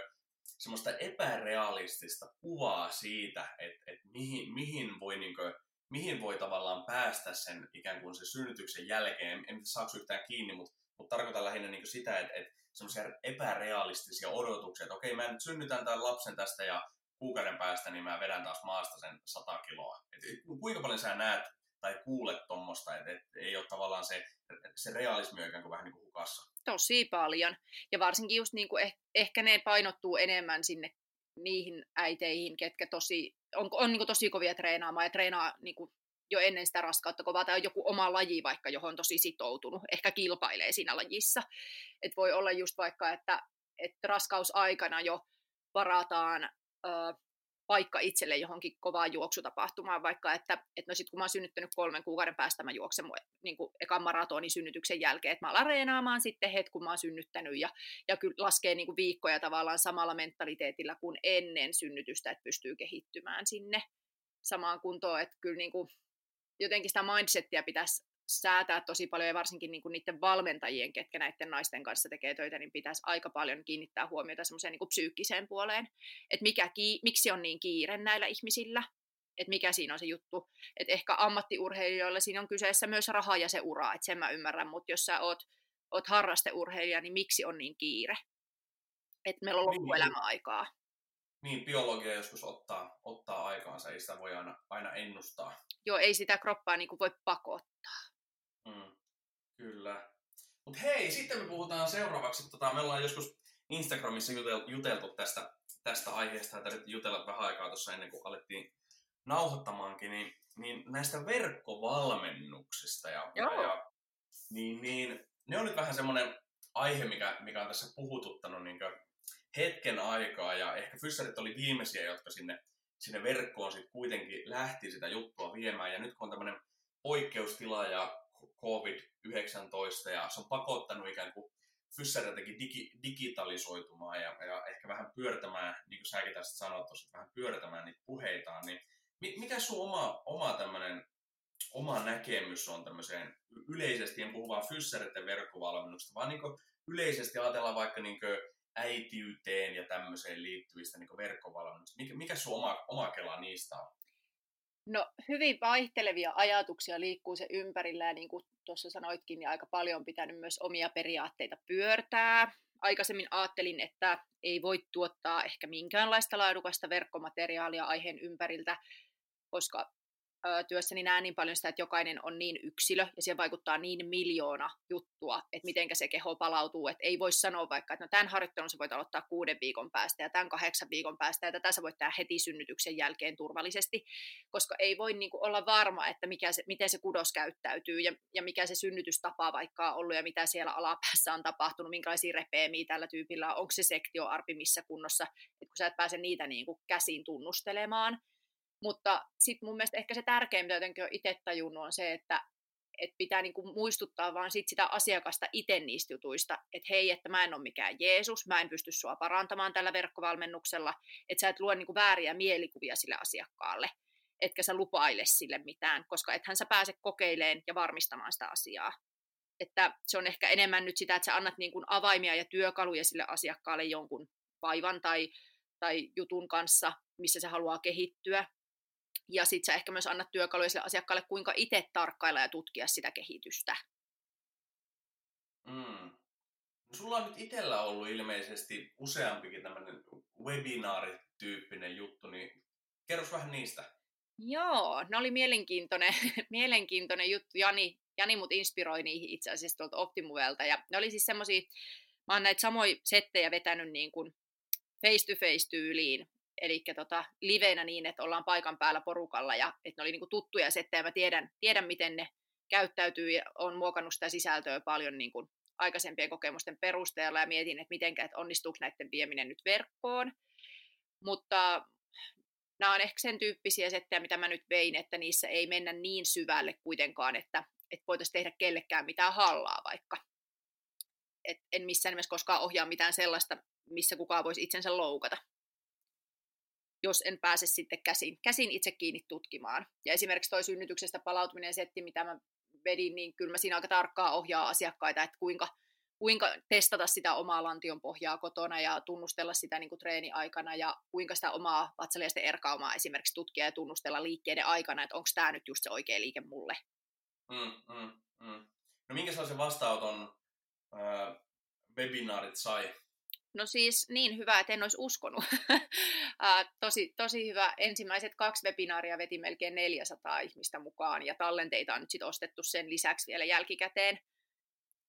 S1: semmoista epärealistista kuvaa siitä, että, että mihin, mihin, voi, niin kuin, mihin voi tavallaan päästä sen ikään kuin sen synnytyksen jälkeen. En tiedä saako yhtään kiinni, mutta, mutta tarkoitan lähinnä niin sitä, että, että semmoisia epärealistisia odotuksia, että okei, mä nyt synnytän tämän lapsen tästä ja kuukauden päästä, niin mä vedän taas maasta sen 100 kiloa. Et, kuinka paljon sä näet tai kuulet tuommoista, että, että ei ole tavallaan se, se realismi ikään kuin vähän niin kuin hukassa?
S2: Tosi paljon. Ja varsinkin just niin kuin eh, ehkä ne painottuu enemmän sinne niihin äiteihin, ketkä tosi, on, on niin kuin tosi kovia treenaamaan ja treenaa niin kuin jo ennen sitä raskautta kovaa, tai joku oma laji vaikka, johon on tosi sitoutunut, ehkä kilpailee siinä lajissa. Et voi olla just vaikka, että, että raskausaikana jo varataan ö, paikka itselle johonkin kovaan juoksutapahtumaan, vaikka että, että no sit kun mä oon synnyttänyt kolmen kuukauden päästä, mä juoksen mun, niin kuin ekan maratonin synnytyksen jälkeen, että mä alan reenaamaan sitten het, kun mä oon synnyttänyt, ja, ja kyllä laskee niin kuin viikkoja tavallaan samalla mentaliteetillä kuin ennen synnytystä, että pystyy kehittymään sinne samaan kuntoon, että kyllä niin kuin, jotenkin sitä mindsettiä pitäisi säätää tosi paljon ja varsinkin niin kuin niiden valmentajien, ketkä näiden naisten kanssa tekee töitä, niin pitäisi aika paljon kiinnittää huomiota semmoiseen niin psyykkiseen puoleen, että mikä, miksi on niin kiire näillä ihmisillä, että mikä siinä on se juttu. Että ehkä ammattiurheilijoilla siinä on kyseessä myös raha ja se ura, että sen mä ymmärrän, mutta jos sä oot, oot harrasteurheilija, niin miksi on niin kiire? Että meillä on niin, loppuelämä aikaa.
S1: Niin, biologia joskus ottaa, ottaa aikaansa, ei sitä voi aina, aina ennustaa.
S2: Joo, ei sitä kroppaa niin kuin voi pakottaa.
S1: Mm, kyllä. Mutta hei, sitten me puhutaan seuraavaksi. Tota, me ollaan joskus Instagramissa juteltu, juteltu tästä, tästä aiheesta, ja tarvittiin jutella vähän aikaa tuossa ennen kuin alettiin nauhoittamaankin, niin, niin näistä verkkovalmennuksista. Ja, Joo. ja, niin, niin, ne on nyt vähän semmoinen aihe, mikä, mikä on tässä puhututtanut niin hetken aikaa, ja ehkä fyssarit oli viimeisiä, jotka sinne, sinne verkkoon sitten kuitenkin lähti sitä juttua viemään. Ja nyt kun on tämmöinen poikkeustila ja COVID-19 ja se on pakottanut ikään kuin fyssäreitäkin digi, digitalisoitumaan ja, ja, ehkä vähän pyörtämään, niin kuin säkin tästä sanoit tuossa, vähän pyörtämään niitä puheitaan, niin mikä sun oma, oma tämmöinen oma näkemys on tämmöiseen yleisesti, en puhu vaan fyssäreiden verkkovalmennuksesta, vaan niin yleisesti ajatellaan vaikka niin äitiyteen ja tämmöiseen liittyvistä niin verkkovalmennuksista. Mikä, mikä sun oma, oma kela niistä on?
S2: No hyvin vaihtelevia ajatuksia liikkuu se ympärillä ja niin kuin tuossa sanoitkin, niin aika paljon on pitänyt myös omia periaatteita pyörtää. Aikaisemmin ajattelin, että ei voi tuottaa ehkä minkäänlaista laadukasta verkkomateriaalia aiheen ympäriltä, koska työssäni näen niin paljon sitä, että jokainen on niin yksilö ja se vaikuttaa niin miljoona juttua, että miten se keho palautuu. Että ei voi sanoa vaikka, että no tämän harjoittelun sä voit aloittaa kuuden viikon päästä ja tämän kahdeksan viikon päästä ja tätä sä voit tehdä heti synnytyksen jälkeen turvallisesti, koska ei voi niin kuin olla varma, että mikä se, miten se kudos käyttäytyy ja, ja mikä se synnytystapa vaikka on ollut ja mitä siellä alapäässä on tapahtunut, minkälaisia repeemiä tällä tyypillä on, onko se sektioarpi missä kunnossa, että kun sä et pääse niitä niin kuin käsiin tunnustelemaan, mutta sitten mun mielestä ehkä se tärkein, mitä jotenkin on itse tajunnut, on se, että et pitää niinku muistuttaa vaan sit sitä asiakasta itse niistä jutuista, että hei, että mä en ole mikään Jeesus, mä en pysty sua parantamaan tällä verkkovalmennuksella, että sä et luo niinku vääriä mielikuvia sille asiakkaalle, etkä sä lupaile sille mitään, koska ethän sä pääse kokeileen ja varmistamaan sitä asiaa. Että se on ehkä enemmän nyt sitä, että sä annat niinku avaimia ja työkaluja sille asiakkaalle jonkun vaivan tai, tai jutun kanssa, missä se haluaa kehittyä, ja sitten sä ehkä myös annat työkaluja sille asiakkaalle, kuinka itse tarkkailla ja tutkia sitä kehitystä.
S1: Mm. No, sulla on nyt itsellä ollut ilmeisesti useampikin tämmöinen webinaarityyppinen juttu, niin kerros vähän niistä.
S2: Joo, ne oli mielenkiintoinen, [laughs] mielenkiintoinen juttu. Jani, Jani mut inspiroi niihin itse asiassa tuolta Optimuvelta. Ja ne oli siis semmosia, mä oon näitä samoja settejä vetänyt niin kuin face-to-face tyyliin eli tota, liveinä niin, että ollaan paikan päällä porukalla ja että ne oli niinku tuttuja settejä. Mä tiedän, tiedän, miten ne käyttäytyy ja on muokannut sitä sisältöä paljon niin kuin aikaisempien kokemusten perusteella ja mietin, että miten, että onnistuuko näiden vieminen nyt verkkoon. Mutta nämä on ehkä sen tyyppisiä settejä, mitä mä nyt vein, että niissä ei mennä niin syvälle kuitenkaan, että, että voitaisiin tehdä kellekään mitään hallaa vaikka. Et en missään nimessä koskaan ohjaa mitään sellaista, missä kukaan voisi itsensä loukata jos en pääse sitten käsin, käsin itse kiinni tutkimaan. Ja esimerkiksi toi synnytyksestä palautuminen setti, mitä mä vedin, niin kyllä mä siinä aika tarkkaa ohjaa asiakkaita, että kuinka, kuinka testata sitä omaa lantion pohjaa kotona ja tunnustella sitä niin kuin treeniaikana ja kuinka sitä omaa vatsaliasten erkaumaa esimerkiksi tutkia ja tunnustella liikkeiden aikana, että onko tämä nyt just se oikea liike mulle.
S1: Mm, mm, mm. No minkä sellaisen vastaanoton äh, webinaarit sai?
S2: No siis niin hyvä, että en olisi uskonut. [laughs] tosi, tosi hyvä. Ensimmäiset kaksi webinaaria veti melkein 400 ihmistä mukaan ja tallenteita on nyt sit ostettu sen lisäksi vielä jälkikäteen.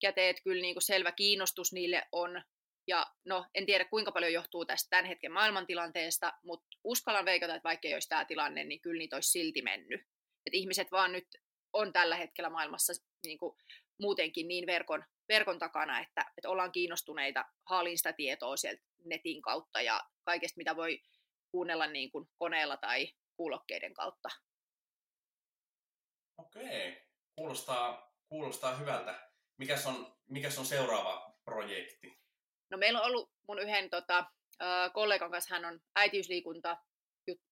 S2: Käteet kyllä niin kuin selvä kiinnostus niille on. Ja no, en tiedä kuinka paljon johtuu tästä tämän hetken maailmantilanteesta, mutta uskallan veikata, että vaikka ei olisi tämä tilanne, niin kyllä niitä olisi silti mennyt. Et ihmiset vaan nyt on tällä hetkellä maailmassa niin kuin muutenkin niin verkon verkon takana, että, että ollaan kiinnostuneita, haalin sitä tietoa sieltä netin kautta ja kaikesta, mitä voi kuunnella niin kuin koneella tai kuulokkeiden kautta.
S1: Okei, kuulostaa, kuulostaa hyvältä. Mikäs on, mikäs on seuraava projekti?
S2: No meillä on ollut mun yhden tota, kollegan kanssa, hän on äitiysliikunta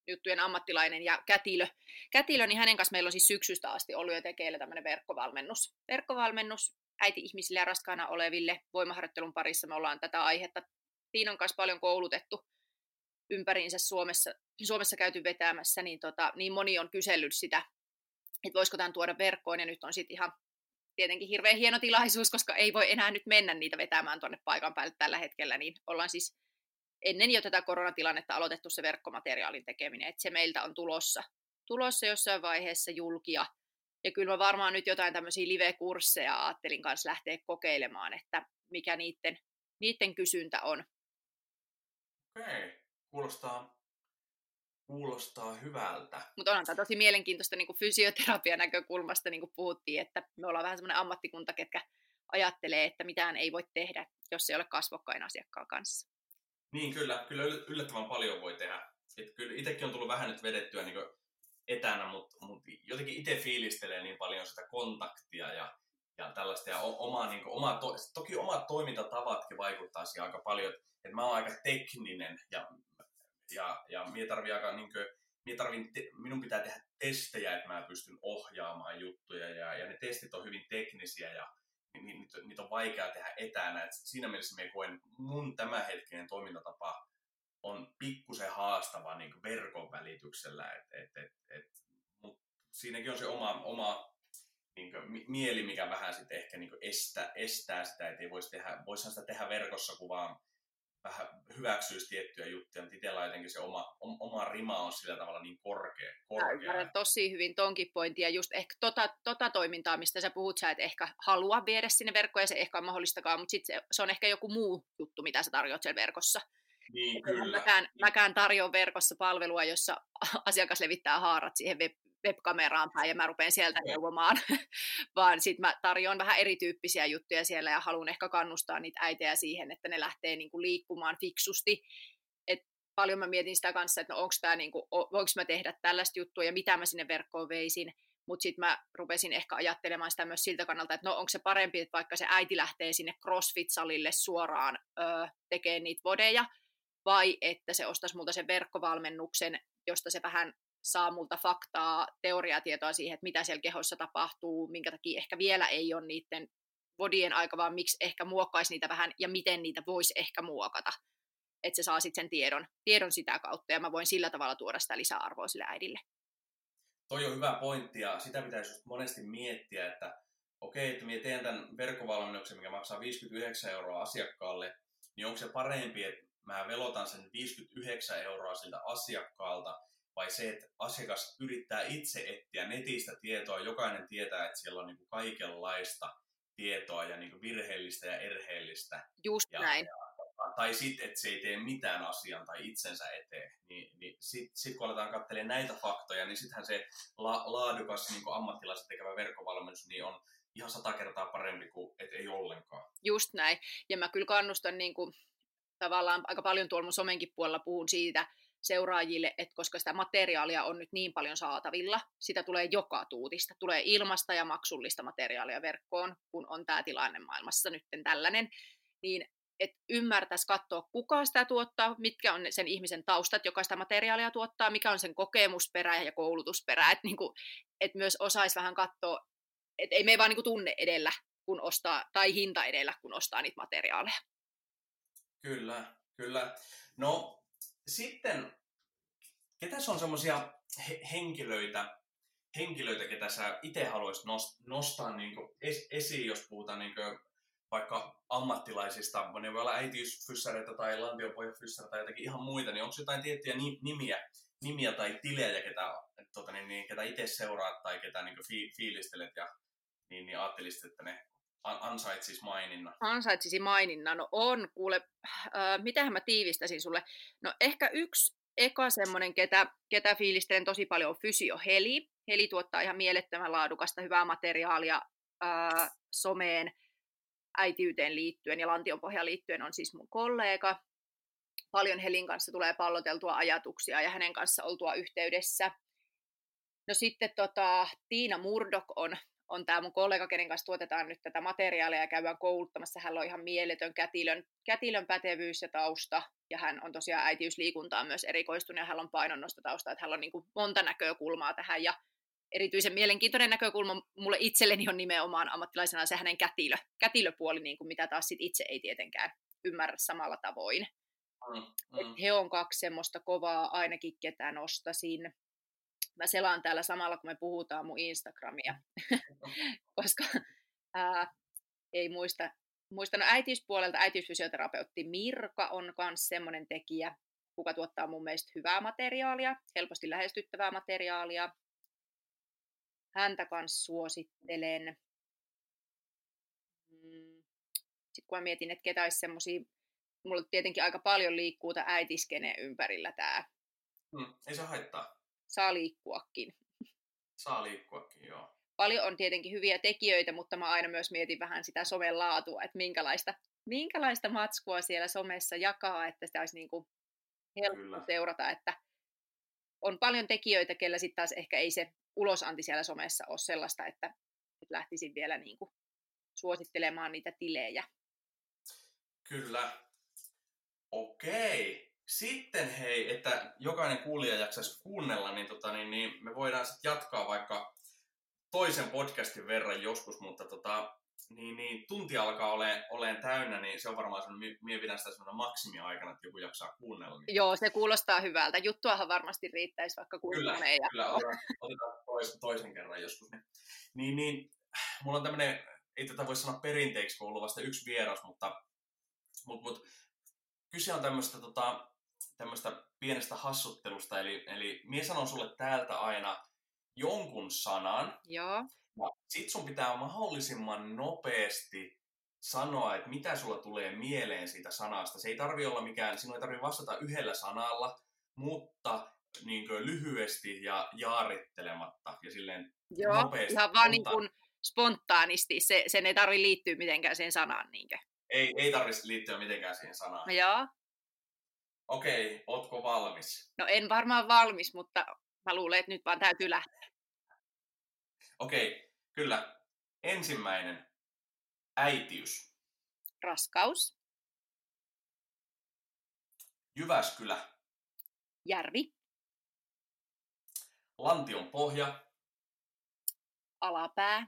S2: juttujen ammattilainen ja kätilö. Kätilö, niin hänen kanssa meillä on siis syksystä asti ollut jo tekeillä tämmöinen verkkovalmennus. Verkkovalmennus äiti-ihmisille ja raskaana oleville voimaharjoittelun parissa me ollaan tätä aihetta Tiinon kanssa paljon koulutettu ympäriinsä Suomessa, Suomessa käyty vetämässä, niin, tota, niin moni on kysellyt sitä, että voisiko tämän tuoda verkkoon, ja nyt on sitten ihan tietenkin hirveän hieno tilaisuus, koska ei voi enää nyt mennä niitä vetämään tuonne paikan päälle tällä hetkellä, niin ollaan siis ennen jo tätä koronatilannetta aloitettu se verkkomateriaalin tekeminen, että se meiltä on tulossa, tulossa jossain vaiheessa julkia, ja kyllä mä varmaan nyt jotain tämmöisiä live-kursseja ajattelin kanssa lähteä kokeilemaan, että mikä niiden, niiden kysyntä on.
S1: Okei, kuulostaa, kuulostaa hyvältä.
S2: Mutta onhan tämä tosi mielenkiintoista niin fysioterapian näkökulmasta, niin kuin puhuttiin, että me ollaan vähän semmoinen ammattikunta, ketkä ajattelee, että mitään ei voi tehdä, jos ei ole kasvokkain asiakkaan kanssa.
S1: Niin, kyllä. Kyllä yllättävän paljon voi tehdä, et kyllä itsekin on tullut vähän nyt vedettyä niin etänä, mutta mut jotenkin itse fiilistelee niin paljon sitä kontaktia ja, ja tällaista. Ja oma, niin kuin, oma to, toki omat toimintatavatkin vaikuttaa siihen aika paljon, että mä oon aika tekninen ja, ja, ja minä tarvii aika niin kuin, minä tarvin, te, minun pitää tehdä testejä, että mä pystyn ohjaamaan juttuja ja, ja ne testit on hyvin teknisiä ja niitä, niitä on vaikea tehdä etänä. Et siinä mielessä minä koen mun tämänhetkinen toimintatapa on pikkusen haastava niin verkon välityksellä, et, et, et, et, mut siinäkin on se oma, oma niin kuin, mieli, mikä vähän sitten ehkä niin estä, estää sitä, että ei voisi tehdä, voisihan sitä tehdä verkossa, kun vaan vähän hyväksyisi tiettyjä juttuja, mutta itsellä jotenkin se oma, oma rima on sillä tavalla niin korkea. korkea.
S2: Ymmärrän tosi hyvin tonkin pointin, ja just ehkä tota, tota toimintaa, mistä sä puhut, sä et ehkä halua viedä sinne verkkoon, ja se ehkä on mahdollistakaan, mutta sitten se, se, on ehkä joku muu juttu, mitä sä tarjoat siellä verkossa.
S1: Niin, kyllä.
S2: Mäkään, mäkään tarjoan verkossa palvelua, jossa [laughs] asiakas levittää haarat siihen web, webkameraan päin ja mä rupean sieltä neuvomaan, [laughs] vaan sitten mä tarjoan vähän erityyppisiä juttuja siellä ja haluan ehkä kannustaa niitä äitejä siihen, että ne lähtee niinku liikkumaan fiksusti. Et paljon mä mietin sitä kanssa, että no onko tämä niinku, voinko mä tehdä tällaista juttua ja mitä mä sinne verkkoon veisin, mutta sitten mä rupesin ehkä ajattelemaan sitä myös siltä kannalta, että no onko se parempi, että vaikka se äiti lähtee sinne CrossFit-salille suoraan öö, tekemään niitä vodeja, vai että se ostaisi multa sen verkkovalmennuksen, josta se vähän saa multa faktaa, teoriatietoa siihen, että mitä siellä kehossa tapahtuu, minkä takia ehkä vielä ei ole niiden vodien aika, vaan miksi ehkä muokkaisi niitä vähän ja miten niitä voisi ehkä muokata. Että se saa sitten sen tiedon, tiedon sitä kautta ja mä voin sillä tavalla tuoda sitä lisäarvoa sille äidille.
S1: Toi on hyvä pointti ja sitä pitäisi just monesti miettiä, että okei, että minä teen tämän verkkovalmennuksen, mikä maksaa 59 euroa asiakkaalle, niin onko se parempi, että mä velotan sen 59 euroa siltä asiakkaalta, vai se, että asiakas yrittää itse etsiä netistä tietoa, jokainen tietää, että siellä on niin kuin kaikenlaista tietoa ja niin kuin virheellistä ja erheellistä.
S2: Just
S1: ja,
S2: näin.
S1: Ja, tai sitten, että se ei tee mitään asian tai itsensä eteen. Niin, niin sitten sit kun aletaan katselemaan näitä faktoja, niin sittenhän se la, laadukas niin ammattilaisen tekevä verkkovalmennus niin on ihan sata kertaa parempi kuin et ei ollenkaan.
S2: Just näin. Ja mä kyllä kannustan niin kuin, tavallaan aika paljon tuolla mun somenkin puolella puhun siitä, seuraajille, että koska sitä materiaalia on nyt niin paljon saatavilla, sitä tulee joka tuutista, tulee ilmasta ja maksullista materiaalia verkkoon, kun on tämä tilanne maailmassa nyt tällainen, niin että ymmärtäisi katsoa, kuka sitä tuottaa, mitkä on sen ihmisen taustat, joka sitä materiaalia tuottaa, mikä on sen kokemusperä ja koulutusperä, että niinku, et myös osaisi vähän katsoa, että ei me vaan niinku tunne edellä, kun ostaa, tai hinta edellä, kun ostaa niitä materiaaleja.
S1: Kyllä, kyllä. No, sitten, ketä on semmoisia he- henkilöitä, henkilöitä, ketä sä itse haluaisit nostaa niin es- esiin, jos puhutaan niin vaikka ammattilaisista, ne voi olla äitiysfyssäreitä tai lantiopohjafyssäreitä tai jotakin ihan muita, niin onko jotain tiettyjä nimiä, nimiä tai tilejä, ketä, tota, niin, niin, ketä itse seuraat tai ketä niin fi- fiilistelet ja niin, niin ajattelisit, että ne ansaitsisi maininnan?
S2: Ansaitsisi maininnan. No on, kuule, äh, mitähän mä tiivistäisin sulle? No ehkä yksi eka semmoinen, ketä, ketä fiilistelen tosi paljon, on Fysio Heli. Heli tuottaa ihan mielettömän laadukasta, hyvää materiaalia äh, someen äitiyteen liittyen ja lantionpohjaan liittyen on siis mun kollega. Paljon Helin kanssa tulee palloteltua ajatuksia ja hänen kanssa oltua yhteydessä. No sitten tota, Tiina Murdok on on tämä mun kollega, kenen kanssa tuotetaan nyt tätä materiaalia ja käydään kouluttamassa. Hän on ihan mieletön kätilön, kätilön pätevyys ja tausta, ja hän on tosiaan äitiysliikuntaan myös erikoistunut, ja hän on painonnostotausta, että hän on niin kuin monta näkökulmaa tähän, ja erityisen mielenkiintoinen näkökulma mulle itselleni on nimenomaan ammattilaisena se hänen kätilö, kätilöpuoli, niin kuin mitä taas sit itse ei tietenkään ymmärrä samalla tavoin. Mm, mm. he on kaksi semmoista kovaa ainakin, ketä nostasin mä selaan täällä samalla, kun me puhutaan mun Instagramia, [laughs] koska ää, ei muista, muistan no äitiyspuolelta äitiysfysioterapeutti Mirka on myös semmoinen tekijä, kuka tuottaa mun mielestä hyvää materiaalia, helposti lähestyttävää materiaalia. Häntä kanssa suosittelen. Mm. Sitten kun mä mietin, että ketä olisi semmoisia, mulla tietenkin aika paljon liikkuu tämä äitiskene ympärillä tämä.
S1: Hmm, ei se haittaa
S2: saa liikkuakin.
S1: Saa liikkuakin, joo.
S2: Paljon on tietenkin hyviä tekijöitä, mutta mä aina myös mietin vähän sitä somen laatua, että minkälaista, minkälaista matskua siellä somessa jakaa, että sitä olisi niin kuin helppo Kyllä. seurata, että on paljon tekijöitä, kellä sitten taas ehkä ei se ulosanti siellä somessa ole sellaista, että, että lähtisin vielä niin kuin suosittelemaan niitä tilejä.
S1: Kyllä. Okei. Sitten hei, että jokainen kuulija jaksaisi kuunnella, niin, tota, niin, niin me voidaan sitten jatkaa vaikka toisen podcastin verran joskus, mutta tota, niin, niin, tunti alkaa ole, oleen täynnä, niin se on varmaan sellainen, mie pidän sitä sellainen maksimiaikana, että joku jaksaa kuunnella. Niin...
S2: Joo, se kuulostaa hyvältä. Juttuahan varmasti riittäisi vaikka
S1: kuunnella. Kyllä, ja... kyllä otetaan, toisen, toisen kerran joskus. Niin, niin, niin mulla on tämmöinen, ei tätä voi sanoa perinteeksi, kun on ollut vasta yksi vieras, mutta, mutta, mutta kyse on tämmöistä tota, tämmöistä pienestä hassuttelusta, eli, eli mie sanon sulle täältä aina jonkun sanan,
S2: Joo.
S1: ja sit sun pitää mahdollisimman nopeasti sanoa, että mitä sulla tulee mieleen siitä sanasta. Se ei tarvi olla mikään, sinun ei tarvi vastata yhdellä sanalla, mutta niin kuin lyhyesti ja jaarittelematta ja silleen
S2: Joo, nopeasti. ihan vaan niin kuin spontaanisti. Se, sen ei tarvi liittyä mitenkään siihen sanaan. Niinkö?
S1: Ei, ei tarvitse liittyä mitenkään siihen sanaan.
S2: Joo.
S1: Okei, okay, ootko valmis?
S2: No en varmaan valmis, mutta mä luulen, että nyt vaan täytyy lähteä.
S1: Okei, okay, kyllä. Ensimmäinen. Äitiys.
S2: Raskaus.
S1: Jyväskylä.
S2: Järvi.
S1: Lantion pohja.
S2: Alapää.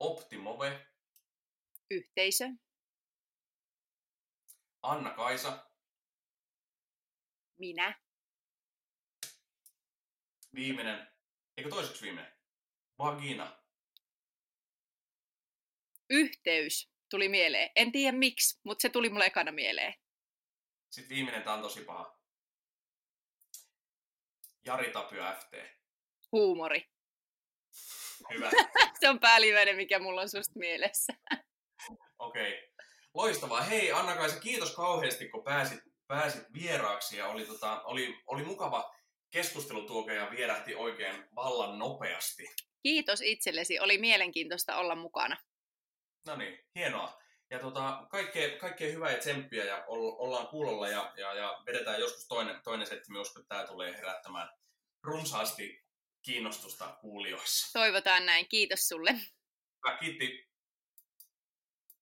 S1: Optimove.
S2: Yhteisö.
S1: Anna-Kaisa.
S2: Minä.
S1: Viimeinen, eikö toiseksi viimeinen? Vagina.
S2: Yhteys tuli mieleen. En tiedä miksi, mutta se tuli mulle ekana mieleen.
S1: Sitten viimeinen, tämä on tosi paha. Jari Tapio FT.
S2: Huumori.
S1: Hyvä. [laughs]
S2: se on päällimmäinen, mikä mulla on susta mielessä.
S1: Okei. Okay. Loistavaa. Hei Anna-Kaisa, kiitos kauheasti, kun pääsit, pääsit vieraaksi ja oli, tota, oli, oli mukava keskustelu ja vierähti oikein vallan nopeasti.
S2: Kiitos itsellesi, oli mielenkiintoista olla mukana.
S1: No niin, hienoa. Ja tota, kaikkea, kaikkea hyvää ja tsemppiä ja ollaan kuulolla ja, ja, ja vedetään joskus toinen, toinen setti. Minä uskon, että tämä tulee herättämään runsaasti kiinnostusta kuulijoissa.
S2: Toivotaan näin. Kiitos sulle.
S1: Hyvä, kiitti.